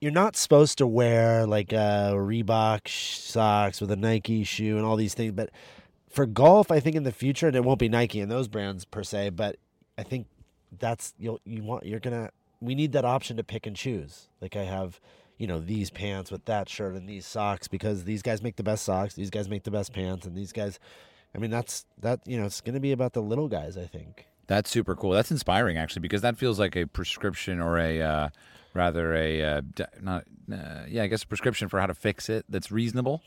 you're not supposed to wear like a Reebok sh- socks with a Nike shoe and all these things, but for golf, I think in the future, and it won't be Nike and those brands per se, but I think that's you'll you want you're gonna we need that option to pick and choose. Like I have, you know, these pants with that shirt and these socks because these guys make the best socks, these guys make the best pants, and these guys. I mean, that's that. You know, it's gonna be about the little guys. I think. That's super cool. That's inspiring actually because that feels like a prescription or a uh, rather a uh, not uh, yeah I guess a prescription for how to fix it that's reasonable.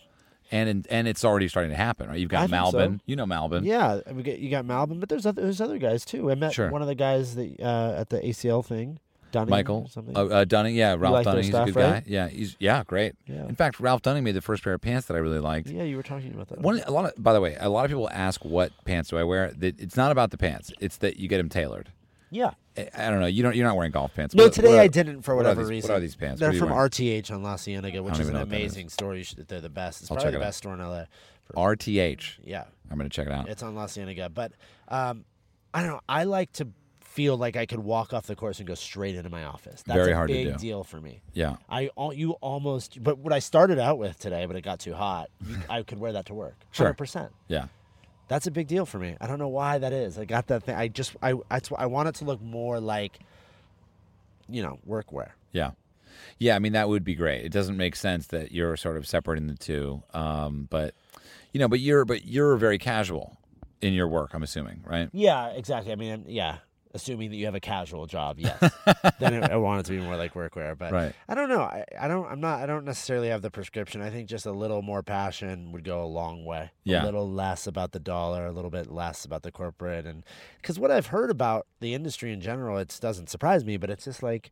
And and it's already starting to happen, right? You've got think so. Malbon, you know Malbon, Yeah, we get, you got Malbon, but there's other there's other guys too. I met Sure. one of the guys that uh, at the ACL thing, Dunning Michael something. uh, uh, Dunning, yeah, Ralph like Dunning, he's a good right? guy. Yeah, he's yeah, great. Yeah. In fact, Ralph Dunning made the first pair of pants that I really liked. yeah, you were talking about that. One, a lot of, by the way, a lot of people ask what pants do I wear. It's not about the pants; it's that you get them tailored. Yeah. I, I don't know. You don't. You're not wearing golf pants. No, What- today what are- I didn't for what whatever these- reason. What are these pants? They're What from wearing? RTH on La Cienega, which is an what amazing store. You should, they're the best. It's I'll probably the it out. best store in LA. For- RTH. yeah, I'm going to check it out. it's on La Cienega. But um, I don't know. I like to feel like I could walk off the course and go straight into my office. That's Very a hard to big do. deal for me. Yeah. I you almost, but what I started out with today, but it got too hot. I could wear that to work. Sure. Hundred percent. Yeah. That's a big deal for me. I don't know why that is. I got that thing. I just I that's I want it to look more like, you know, workwear. Yeah. Yeah, I mean that would be great. It doesn't make sense that you're sort of separating the two. Um, but you know, but you're but you're very casual in your work, I'm assuming, right? Yeah, exactly. I mean, yeah. Assuming that you have a casual job, yes. [laughs] then I want it to be more like workwear. But Right. I don't know. I, I don't. I'm not. I don't necessarily have the prescription. I think just a little more passion would go a long way. Yeah. A little less about the dollar, a little bit less about the corporate, and because what I've heard about the industry in general, it doesn't surprise me. But it's just like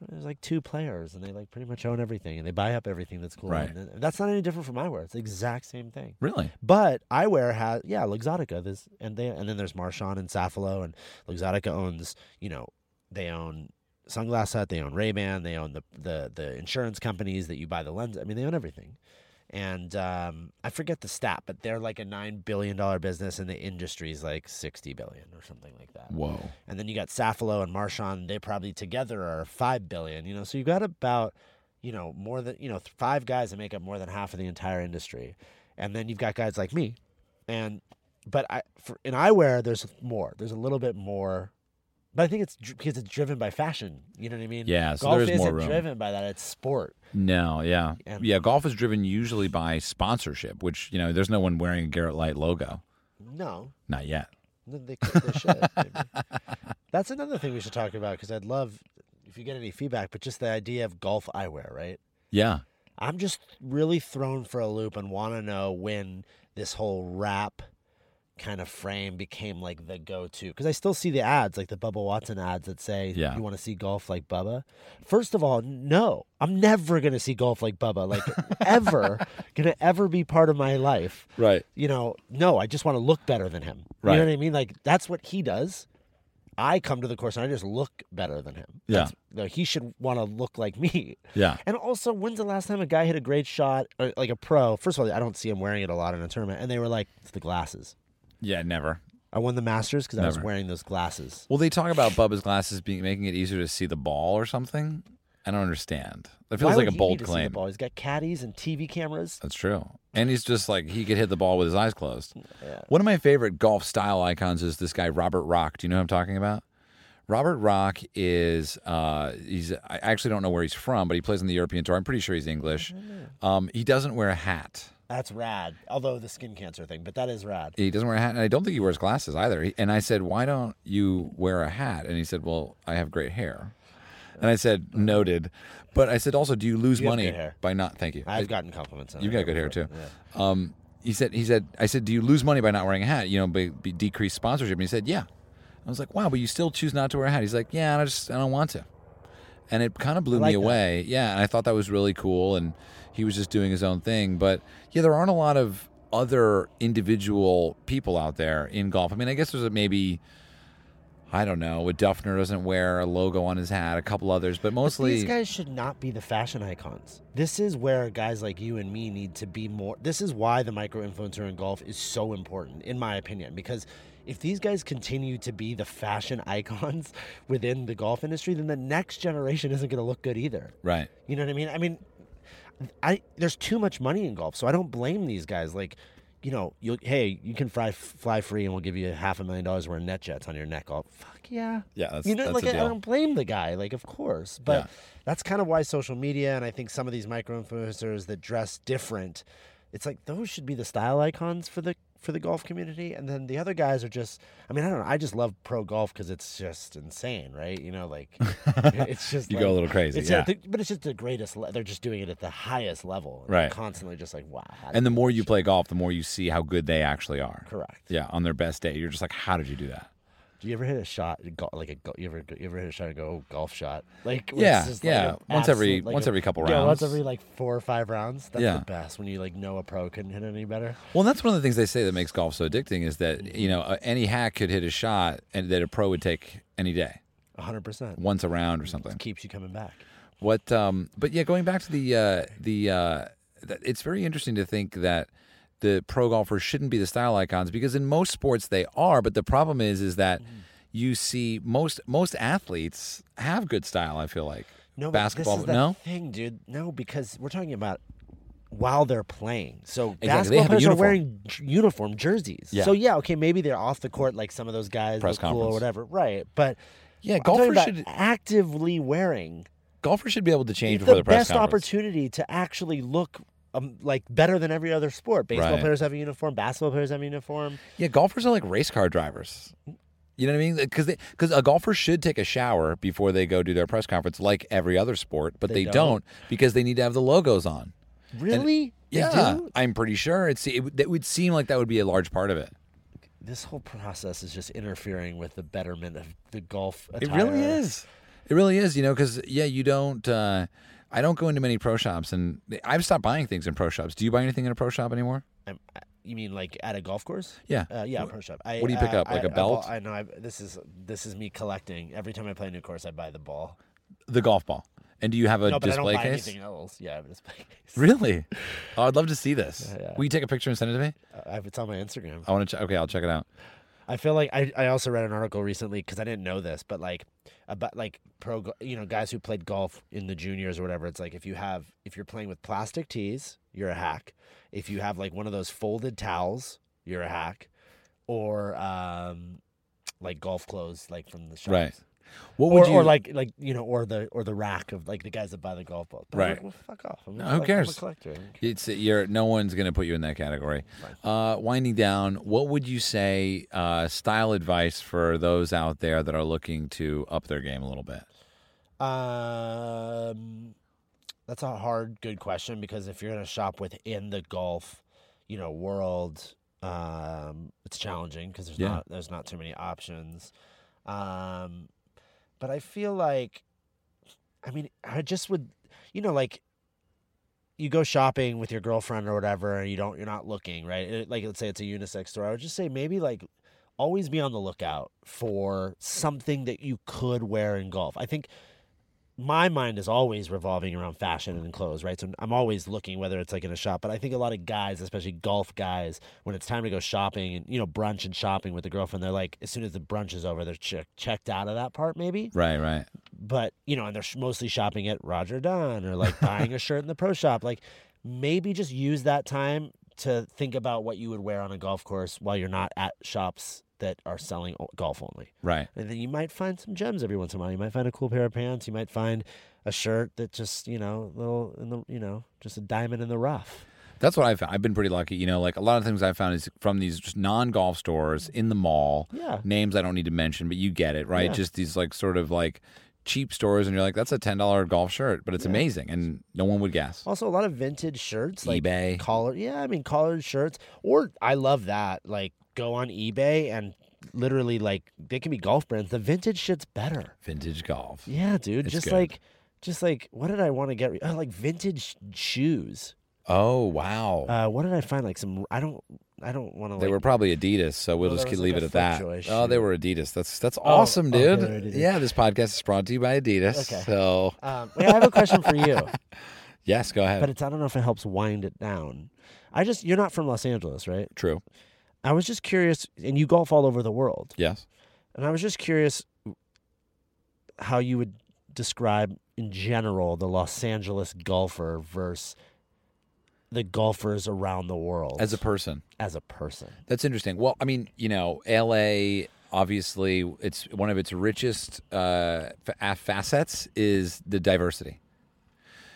there's like two players, and they like pretty much own everything, and they buy up everything that's cool. Right. And that's not any different from eyewear. It's the exact same thing. Really? But eyewear has yeah, Luxottica. This and they and then there's Marchon and Safilo and Luxottica owns you know they own Sunglass Hut, they own Ray Ban, they own the the the insurance companies that you buy the lens. I mean, they own everything. And um, I forget the stat, but they're like a nine billion dollar business, and the industry's like sixty billion or something like that. Whoa. And then you got Safilo and Marchon. They probably together are five billion. You know, so you got about you know more than you know th- five guys that make up more than half of the entire industry, and then you've got guys like me, and but I for, in eyewear there's more. There's a little bit more, but I think it's because it's driven by fashion. You know what I mean? Yeah, so golf there is isn't room. driven by that. It's sport. No, yeah. And- Yeah, golf is driven usually by sponsorship, which, you know, there's no one wearing a Garrett Leight logo. No, Not yet. They, they should. [laughs] That's another thing we should talk about because I'd love if you get any feedback. But just the idea of golf eyewear, right? Yeah. I'm just really thrown for a loop and want to know when this whole wrap kind of frame became like the go-to because I still see the ads like the Bubba Watson ads that say Yeah. you want to see golf like Bubba. First of all, no. I'm never going to see golf like Bubba like [laughs] ever going to ever be part of my life. Right. You know, no, I just want to look better than him. Right. You know what I mean? Like that's what he does. I come to the course and I just look better than him. Yeah. That's, like, he should want to look like me. Yeah. And also, when's the last time a guy hit a great shot, or, like a pro? First of all, I don't see him wearing it a lot in a tournament. And they were like, it's the glasses. Yeah, never. I won the Masters because I was Never. wearing those glasses. Well, they talk about Bubba's glasses being making it easier to see the ball or something. I don't understand. That feels Why like would a he bold need to see the claim. ball? He's got caddies and TV cameras. That's true. And he's just like he could hit the ball with his eyes closed. Yeah. One of my favorite golf style icons is this guy Robert Rock. Do you know who I'm talking about? Robert Rock is uh, he's I actually don't know where he's from, but he plays on the European tour. I'm pretty sure he's English. Um, he doesn't wear a hat. That's rad. Although the skin cancer thing, but that is rad. He doesn't wear a hat, and I don't think he wears glasses either. He, and I said, "Why don't you wear a hat?" And he said, "Well, I have great hair." And I said, "Noted." But I said, "Also, do you lose You have money good hair. by not?" Thank you. I've gotten compliments. On You've got good hair too. Um, he said, he said, I said, do you lose money by not wearing a hat? You know, by, by decreased sponsorship. And he said, yeah. I was like, wow, but you still choose not to wear a hat. He's like, yeah, I just, I don't want to. And it kind of blew I like me that. away. Yeah, and I thought that was really cool. And he was just doing his own thing. But yeah, there aren't a lot of other individual people out there in golf. I mean, I guess there's a maybe. I don't know. A Dufner doesn't wear a logo on his hat. A couple others, but But mostly these guys should not be the fashion icons. This is where guys like you and me need to be more. This is why the micro influencer in golf is so important, in my opinion, because if these guys continue to be the fashion [laughs] icons within the golf industry, then the next generation isn't going to look good either. right. You know what I mean? I mean, I there's too much money in golf, so I don't blame these guys. Like, you know, you hey, you can fly fly free, and we'll give you half a million dollars worth of net jets on your neck. Oh, fuck yeah. Yeah, that's, You know, like I, I don't blame the guy, like of course, but Yeah. that's kind of why social media and I think some of these micro influencers that dress different, it's like those should be the style icons for the for the golf community, and then the other guys are just. I mean, I don't know. I just love pro golf because it's just insane, right? You know, like [laughs] it's just You like, go a little crazy, It's uh, yeah. a- but it's just the greatest. Le- they're just doing it at the highest level, and Right. Constantly, just like wow. And the more you play golf, the more you see how good they actually are. correct. Yeah, on their best day, you're just like, how did you do that? Do you ever hit a shot, like a you ever you ever hit a shot and go oh, golf shot? Like Yeah, just yeah. Like Once every- like once a- every couple rounds. Yeah, once every like four or five rounds. That's Yeah. the best when you like know a pro couldn't hit any better. Well, that's one of the things they say that makes golf so addicting is that you know any hack could hit a shot and that a pro would take any day, hundred percent. once a round or something. Keeps you coming back. What? Um, but yeah, going back to the uh, the uh, th- it's very interesting to think that the pro golfers shouldn't be the style icons because in most sports they are. But the problem is, is that mm-hmm. you see most most athletes have good style. I feel like No, basketball. This is the no, thing, dude. No, because we're talking about while they're playing. So Exactly, they basketball have players are wearing uniform jerseys. Yeah. So yeah, okay, maybe they're off the court like some of those guys Press cool or whatever. Right, but yeah, golfers should actively wearing golfers should be able to change it's before the the press best conference. opportunity to actually look um, like better than every other sport. Baseball Right. players have a uniform. Basketball players have a uniform. Yeah, golfers are like race car drivers. You know what I mean? Because because a golfer should take a shower before they go do their press conference, like every other sport, but They they, don't? don't. because they need to have the logos on. Really? They yeah? I'm pretty sure it's it, would- it would seem like that would be a large part of it. This whole process is just interfering with the betterment of the golf. It really is. It really is. You know, because yeah, you don't. Uh, I don't go into many pro shops, and I've stopped buying things in pro shops. Do you buy anything in a pro shop anymore? I'm, you mean like at a golf course? Yeah. Uh, yeah, pro shop. I, what do you pick uh, up, like I- a belt? I, know. I, this is this is me collecting. Every time I play a new course, I buy the ball. The golf ball. And do you have a no, but I display don't buy case? anything else. Yeah, I have a display [laughs] case. Really? oh, I'd love to see this. Yeah, [laughs] yeah. Will you take a picture and send it to me? I have, it's on my Instagram. I want to. Ch- okay, I'll check it out. I feel like I, I also read an article recently because I didn't know this, but like about like pro you know guys who played golf in the juniors or whatever. It's like if you have if you're playing with plastic tees, you're a hack. If you have like one of those folded towels, you're a hack, or um, like golf clothes like from the shops. Right. What Or, you? or like like you know or the or the rack of like the guys that buy the golf balls. But Right. like, well, fuck off. I'm, No, a who a cares? collector. It's you're no one's gonna put you in that category. Uh, winding down, what would you say uh, style advice for those out there that are looking to up their game a little bit? Um, that's a hard, good question because if you're going to shop within the golf, you know, world, um, it's challenging because there's Yeah. not there's not too many options. Um, but I feel like, I mean, I just would, you know, like you go shopping with your girlfriend or whatever, and you don't, you're not looking, right? Like, let's say it's a unisex store. I would just say maybe like always be on the lookout for something that you could wear in golf. I think my mind is always revolving around fashion and clothes, right? So I'm always looking whether it's like in a shop, but I think a lot of guys, especially golf guys, when it's time to go shopping and you know brunch and shopping with the girlfriend, they're like as soon as the brunch is over, they're check checked out of that part maybe. Right, right. But you know, and they're sh- mostly shopping at Roger Dunn or like buying a shirt in the pro shop. Like maybe just use that time to think about what you would wear on a golf course while you're not at shops that are selling golf only. Right. And then you might find some gems every once in a while. You might find a cool pair of pants. You might find a shirt that just, you know, little in the, you know, just a diamond in the rough. That's what I've found. I've been pretty lucky. You know, like a lot of things I've found is from these just non golf stores mm. in the mall. Yeah. Names I don't need to mention, but you get it, right? Yeah. Just these like sort of like cheap stores, and you're like, that's a ten dollar golf shirt, but it's Yeah. amazing, and no one would guess. Also, a lot of vintage shirts, like eBay. collar. Yeah, I mean collared shirts. Or I love that. Like go on eBay and literally like they can be golf brands. The vintage shit's better. Vintage golf. Yeah, dude. It's just good. like, just like, what did I want to get? re- Oh, like vintage shoes. Oh wow. Uh, what did I find? Like some. I don't. I don't want to. They like, were probably Adidas, so we'll just leave like, it at that. FootJoy Oh, they were Adidas. That's that's Oh, awesome, dude. they were Yeah, this podcast is brought to you by Adidas. Okay. So Um, wait, I have a question for you, [laughs] yes, go ahead. but it's I don't know if it helps wind it down. I just you're not from Los Angeles, right? True. I was just curious, and you golf all over the world, Yes. and I was just curious how you would describe in general the Los Angeles golfer versus the golfers around the world As a person. as a person. That's interesting. Well, I mean, you know, LA obviously it's one of its richest uh, facets is the diversity.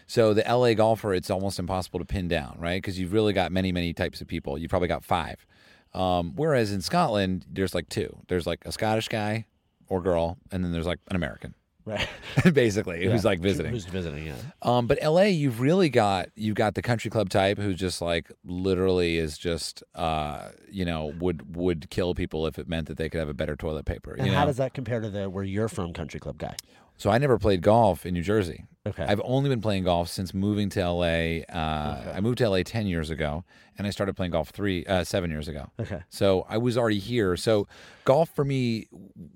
So the LA golfer, it's almost impossible to pin down, right? Because you've really got many, many types of people. You've probably got five. Um, whereas in Scotland, there's like two. There's like a Scottish guy or girl, and then there's like an American, Right. [laughs] basically, who's like visiting. Who's visiting? Yeah. Um, but LA, you've really got you've got the country club type who's just like literally is just uh, you know would would kill people if it meant that they could have a better toilet paper. And how know? does that compare to the where you're from, country club guy? So I never played golf in New Jersey. Okay. I've only been playing golf since moving to LA. Uh, I moved to LA ten years ago, and I started playing golf three uh, seven years ago. okay. So I was already here. So golf for me,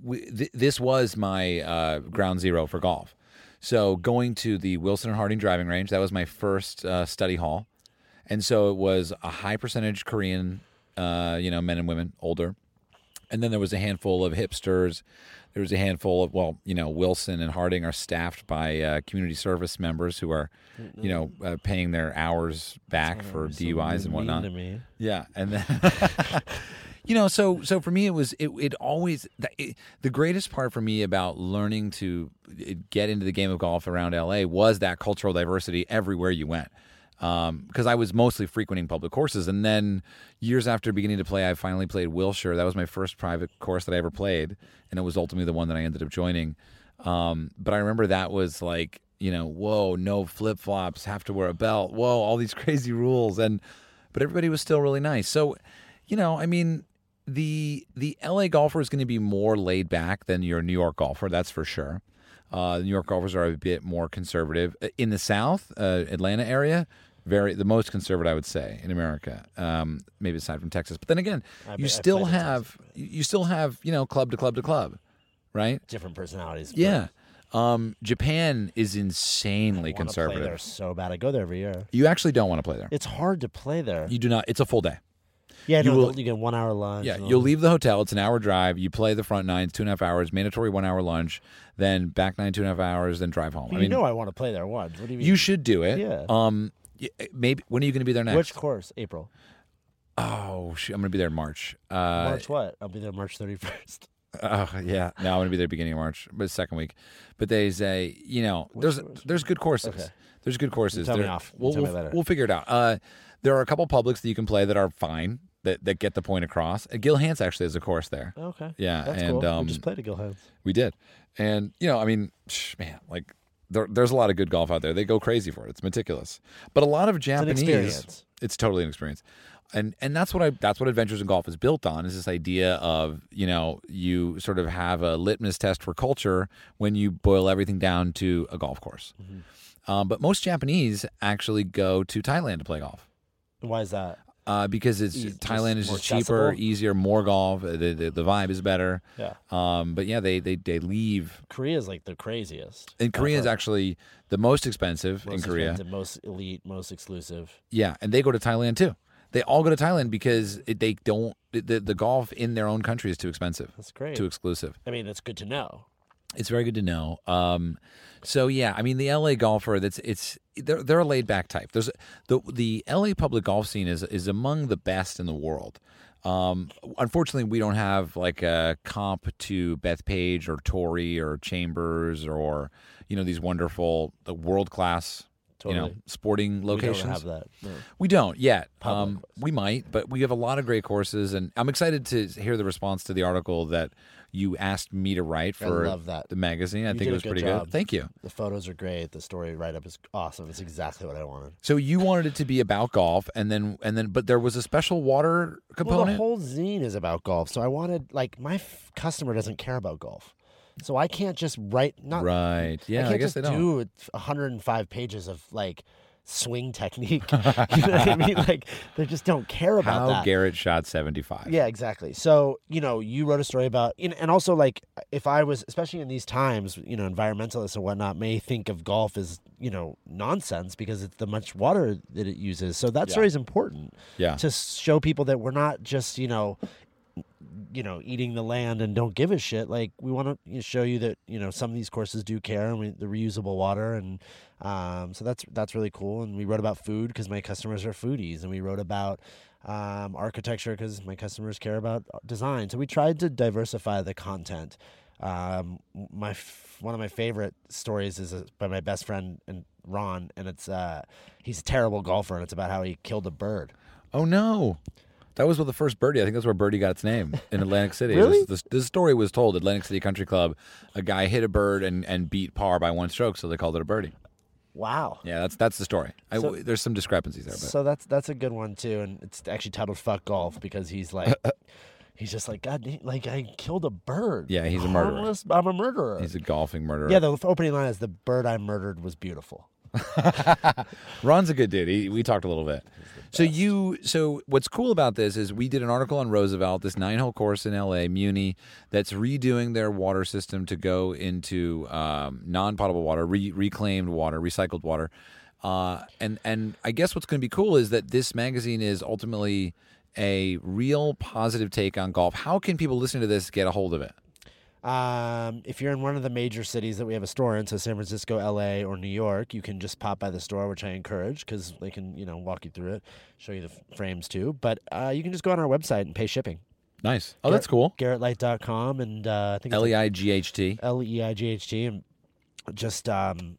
w- th- this was my uh, ground zero for golf. So going to the Wilson and Harding driving range, that was my first uh, study hall, and so it was a high percentage Korean, uh, you know, men and women older, And then there was a handful of hipsters. There was a handful of well, you know, Wilson and Harding are staffed by uh, community service members who are, you know, uh, paying their hours back for DUIs and whatnot. Mean to me. Yeah, and then [laughs] you know, so so for me, it was it it always the, it, the greatest part for me about learning to uh, get into the game of golf around LA was that cultural diversity everywhere you went. Because I was mostly frequenting public courses, and then years after beginning to play, I finally played Wilshire. That was my first private course that I ever played, and it was ultimately the one that I ended up joining. Um, but I remember that was like, you know, whoa, no flip flops, have to wear a belt, whoa, all these [laughs] crazy rules, and but everybody was still really nice. So, you know, I mean, the the LA golfer is going to be more laid back than your New York golfer, that's for sure. Uh, New York golfers are a bit more conservative. In the South, uh, Atlanta area, very the most conservative, I would say, in America. Um, maybe aside from Texas, but then again, I- you still have you still have you know club to club to club, right? Different personalities. Yeah. Um, Japan is insanely Play there so bad. I go there every year. You actually don't want to play there. It's hard to play there. You do not. It's a full day. yeah, you no, will- you get one hour lunch. Yeah, you'll leave the hotel. It's an hour drive. You play the front nine, two and a half hours, mandatory one hour lunch, then back nine, two and a half hours, then drive home. You I mean, know I want to play there once. What do you mean? you should do it. Yeah. Um, maybe when are you going to be there next? Which course? April. Oh, shoot, I'm going to be there in March. Uh, March what? I'll be there March 31st. Oh [laughs] yeah, no, I'm gonna be there beginning of March, but second week. But they say, you know, there's there's good courses. Okay. There's good courses. Tell me off. We'll, Tell me we'll, later. we'll figure it out. Uh, there are a couple publics that you can play that are fine that, that get the point across. Uh, Gil Hanse actually has a course there. Okay. Yeah, That's and cool. um, we just played at Gil Hanse's. we did, and you know, I mean, man, like there, there's a lot of good golf out there. They go crazy for it. It's meticulous, but a lot of It's an Japanese. experience. It's totally an experience. And and that's what I that's what Adventures in Golf is built on is this idea of, you know, you sort of have a litmus test for culture when you boil everything down to a golf course. Mm-hmm. Um, but most Japanese actually go to Thailand to play golf. Why is that? Uh, because it's Thailand is just cheaper, accessible? easier, more golf. uh, The, the, the vibe is better. Yeah. Um, but yeah, they, they they leave. Korea's like the craziest. And Korea is actually the most expensive most in Korea. expensive, most elite, most exclusive. Yeah, and they go to Thailand too. They all go to Thailand because it, they don't the, the golf in their own country is too expensive, That's great. too exclusive. I mean, it's good to know. It's very good to know. Um, so yeah, I mean the LA golfer that's it's they're they're a laid back type. There's the the LA public golf scene is is among the best in the world. Um, unfortunately, we don't have like a comp to Bethpage or Torrey or Chambers or you know these wonderful world class you know sporting locations. We don't have that. No. We don't yet. Um, we might, but we have a lot of great courses, and I'm excited to hear the response to the article that you asked me to write I for love that. the magazine. I You think it was good pretty job. good. Thank you. The photos are great. The story write up is awesome. It's exactly what I wanted. So you wanted it to be about golf, and then and then, but there was a special water Well, the whole zine is about golf. So I wanted, like, my f- customer doesn't care about golf. So I can't just write, not, right? I Yeah, can't I, guess just they don't. do 105 pages of, like, swing technique. [laughs] you know what I mean? Like, they just don't care about How that. Garrett shot 75. Yeah, exactly. So, you know, you wrote a story about, and and also like, if I was, especially in these times, you know, environmentalists and whatnot may think of golf as, you know, nonsense because it's the much water that it uses. So that Yeah. story is important yeah. to show people that we're not just, you know, you know, eating the land and don't give a shit. Like we want to show you that you know some of these courses do care and we, the reusable water, and um, so that's that's really cool. And we wrote about food because my customers are foodies, and we wrote about um, architecture because my customers care about design. So we tried to diversify the content. Um, my f- one of my favorite stories is uh, by my best friend and Ron, and it's uh, he's a terrible golfer, and it's about how he killed a bird. Oh no. That was with the first birdie. I think that's where birdie got its name in Atlantic [laughs] City. Really? This, this, this story was told at Atlantic City Country Club. A guy hit a bird and, and beat par by one stroke, so they called it a birdie. Wow. Yeah, that's that's the story. I, So- there's some discrepancies there, but So that's that's a good one too, and it's actually titled "Fuck Golf" because he's like, [laughs] he's just like, God, like I killed a bird. Yeah, he's a murderer. Harmless- I'm a murderer. he's a golfing murderer. yeah, the opening line is the bird I murdered was beautiful. [laughs] Ron's a good dude. He, we talked a little bit. So you, so what's cool about this is we did an article on Roosevelt, this nine-hole course in L.A. Muni, that's redoing their water system to go into um, non-potable water, re- reclaimed water, recycled water. Uh, and and I guess what's going to be cool is that this magazine is ultimately a real positive take on golf. How can people listening to this get a hold of it? Um, if you're in one of the major cities that we have a store in, so San Francisco, LA, or New York, you can just pop by the store, which I encourage because they can, you know, walk you through it, show you the f- frames too. But uh, you can just go on our website and pay shipping. Nice. Oh, that's cool. GarrettLeight.com and uh, I think L E I G H T. L E I G H T, and just um,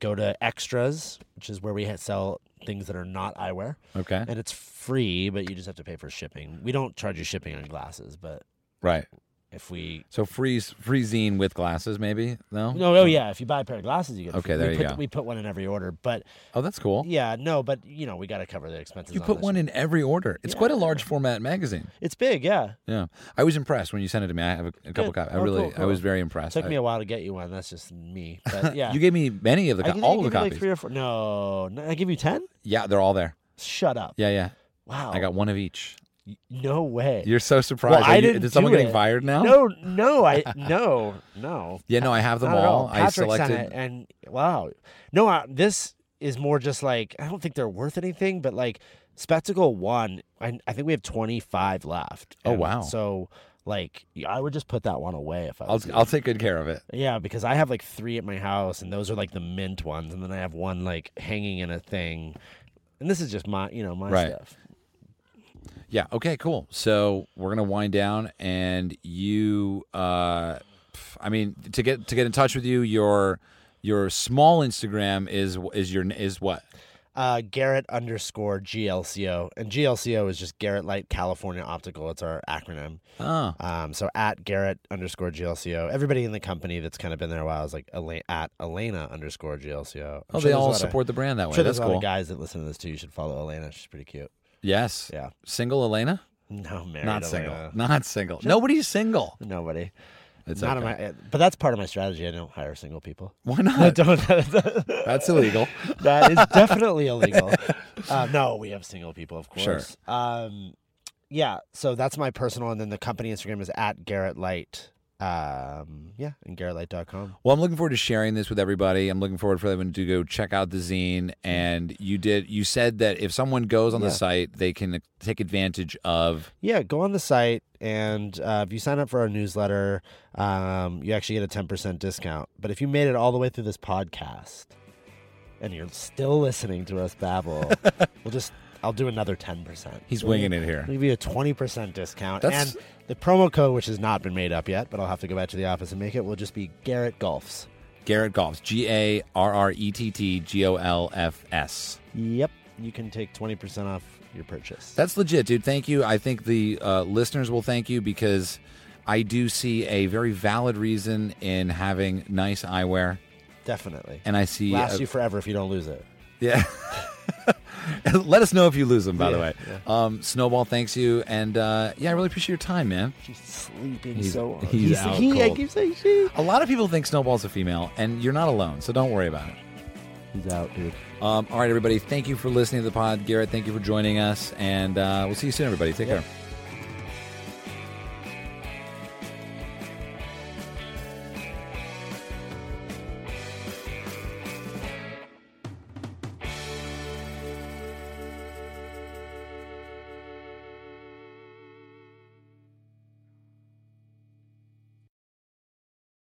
go to extras, which is where we sell things that are not eyewear, Okay. and it's free, but you just have to pay for shipping. We don't charge you shipping on glasses, but Right. If we So freeze free zine with glasses, maybe? No. no, oh yeah, if you buy a pair of glasses, you get. a Okay, free- there we you put, go. We put one in every order, but Oh, that's cool. yeah, no, but you know we got to cover the expenses. You on put this. one in every order. It's quite a large format magazine. It's big, yeah. Yeah, I was impressed when you sent it to me. I have a, a couple Good. copies. I Oh, really, cool, I was very impressed. took I- me a while to get you one. That's just me, but [laughs] yeah. You gave me many of the I co- think all of the you copies. like three or four. No, no, I give you ten. yeah, they're all there. Shut up. Yeah, yeah. Wow. I got one of each. No way. You're so surprised. Well, I you- didn't Is someone getting fired now? No, no, I [laughs] no, no. Yeah, no, I have them at all. I selected. and wow, no, uh, this is more just like I don't think they're worth anything, but like Spectacle One, I, I think we have twenty five left. Oh, wow. So like, I would just put that one away if I I'll I'll take good care of it. yeah, because I have like three at my house, and those are like the mint ones, and then I have one like hanging in a thing, and this is just my, you know, my Right. stuff. Yeah. Okay. Cool. So we're gonna wind down, and you. uh I mean, to get to get in touch with you, your your small Instagram is is your is what? Uh, Garrett underscore GLCO, and GLCO is just Garrett Leight California Optical. It's our acronym. Oh, Um, so at Garrett underscore GLCO. Everybody in the company that's kind of been there a while is like at Elena underscore GLCO. I'm oh, sure they all lot of- support the brand that way. sure That's there's a lot cool. guys that listen to this too. You should follow Elena. She's pretty cute. Yes. Yeah. Single Elena? No, married Not Elena. single. Not single. Nobody's single. Nobody. It's not okay. my, but that's part of my strategy. I don't hire single people. Why [laughs] I not? don't. [laughs] That's illegal. that is [laughs] definitely illegal. Uh, no, we have single people, of Sure. course. Um, yeah, so that's my personal, and then the company Instagram is at Garrett Leight. Um, yeah, and GarrettLeight.com. Well, I'm looking forward to sharing this with everybody. I'm looking forward for everyone to go check out the zine. And you did. You said that if someone goes on the site, they can take advantage of. Yeah, go on the site, and uh, if you sign up for our newsletter, um, you actually get a 10% discount. But if you made it all the way through this podcast and you're still listening to us babble, [laughs] we'll just, I'll do another 10%. He's So winging it here. Give you a 20% discount. That's- And the promo code, which has not been made up yet, but I'll have to go back to the office and make it, will just be Garrett Golfs. Garrett Golfs. G A R R E T T G O L F S. Yep. You can take 20% off your purchase. That's legit, dude. Thank you. I think the uh, listeners will thank you because I do see a very valid reason in having nice eyewear, Definitely. and I see. Lasts you forever if you don't lose it. Yeah. [laughs] [laughs] Let us know if you lose them, by the Yeah, way. Um, Snowball, thanks you. And uh, yeah, I really appreciate your time, man. She's sleeping He's- so hard. he's out he, I keep saying she. A lot of people think Snowball's a female, and you're not alone, so don't worry about it. He's out, dude. Um, all right, everybody. Thank you for listening to the pod. Garrett, thank you for joining us. And uh, we'll see you soon, everybody. Take Yep. care.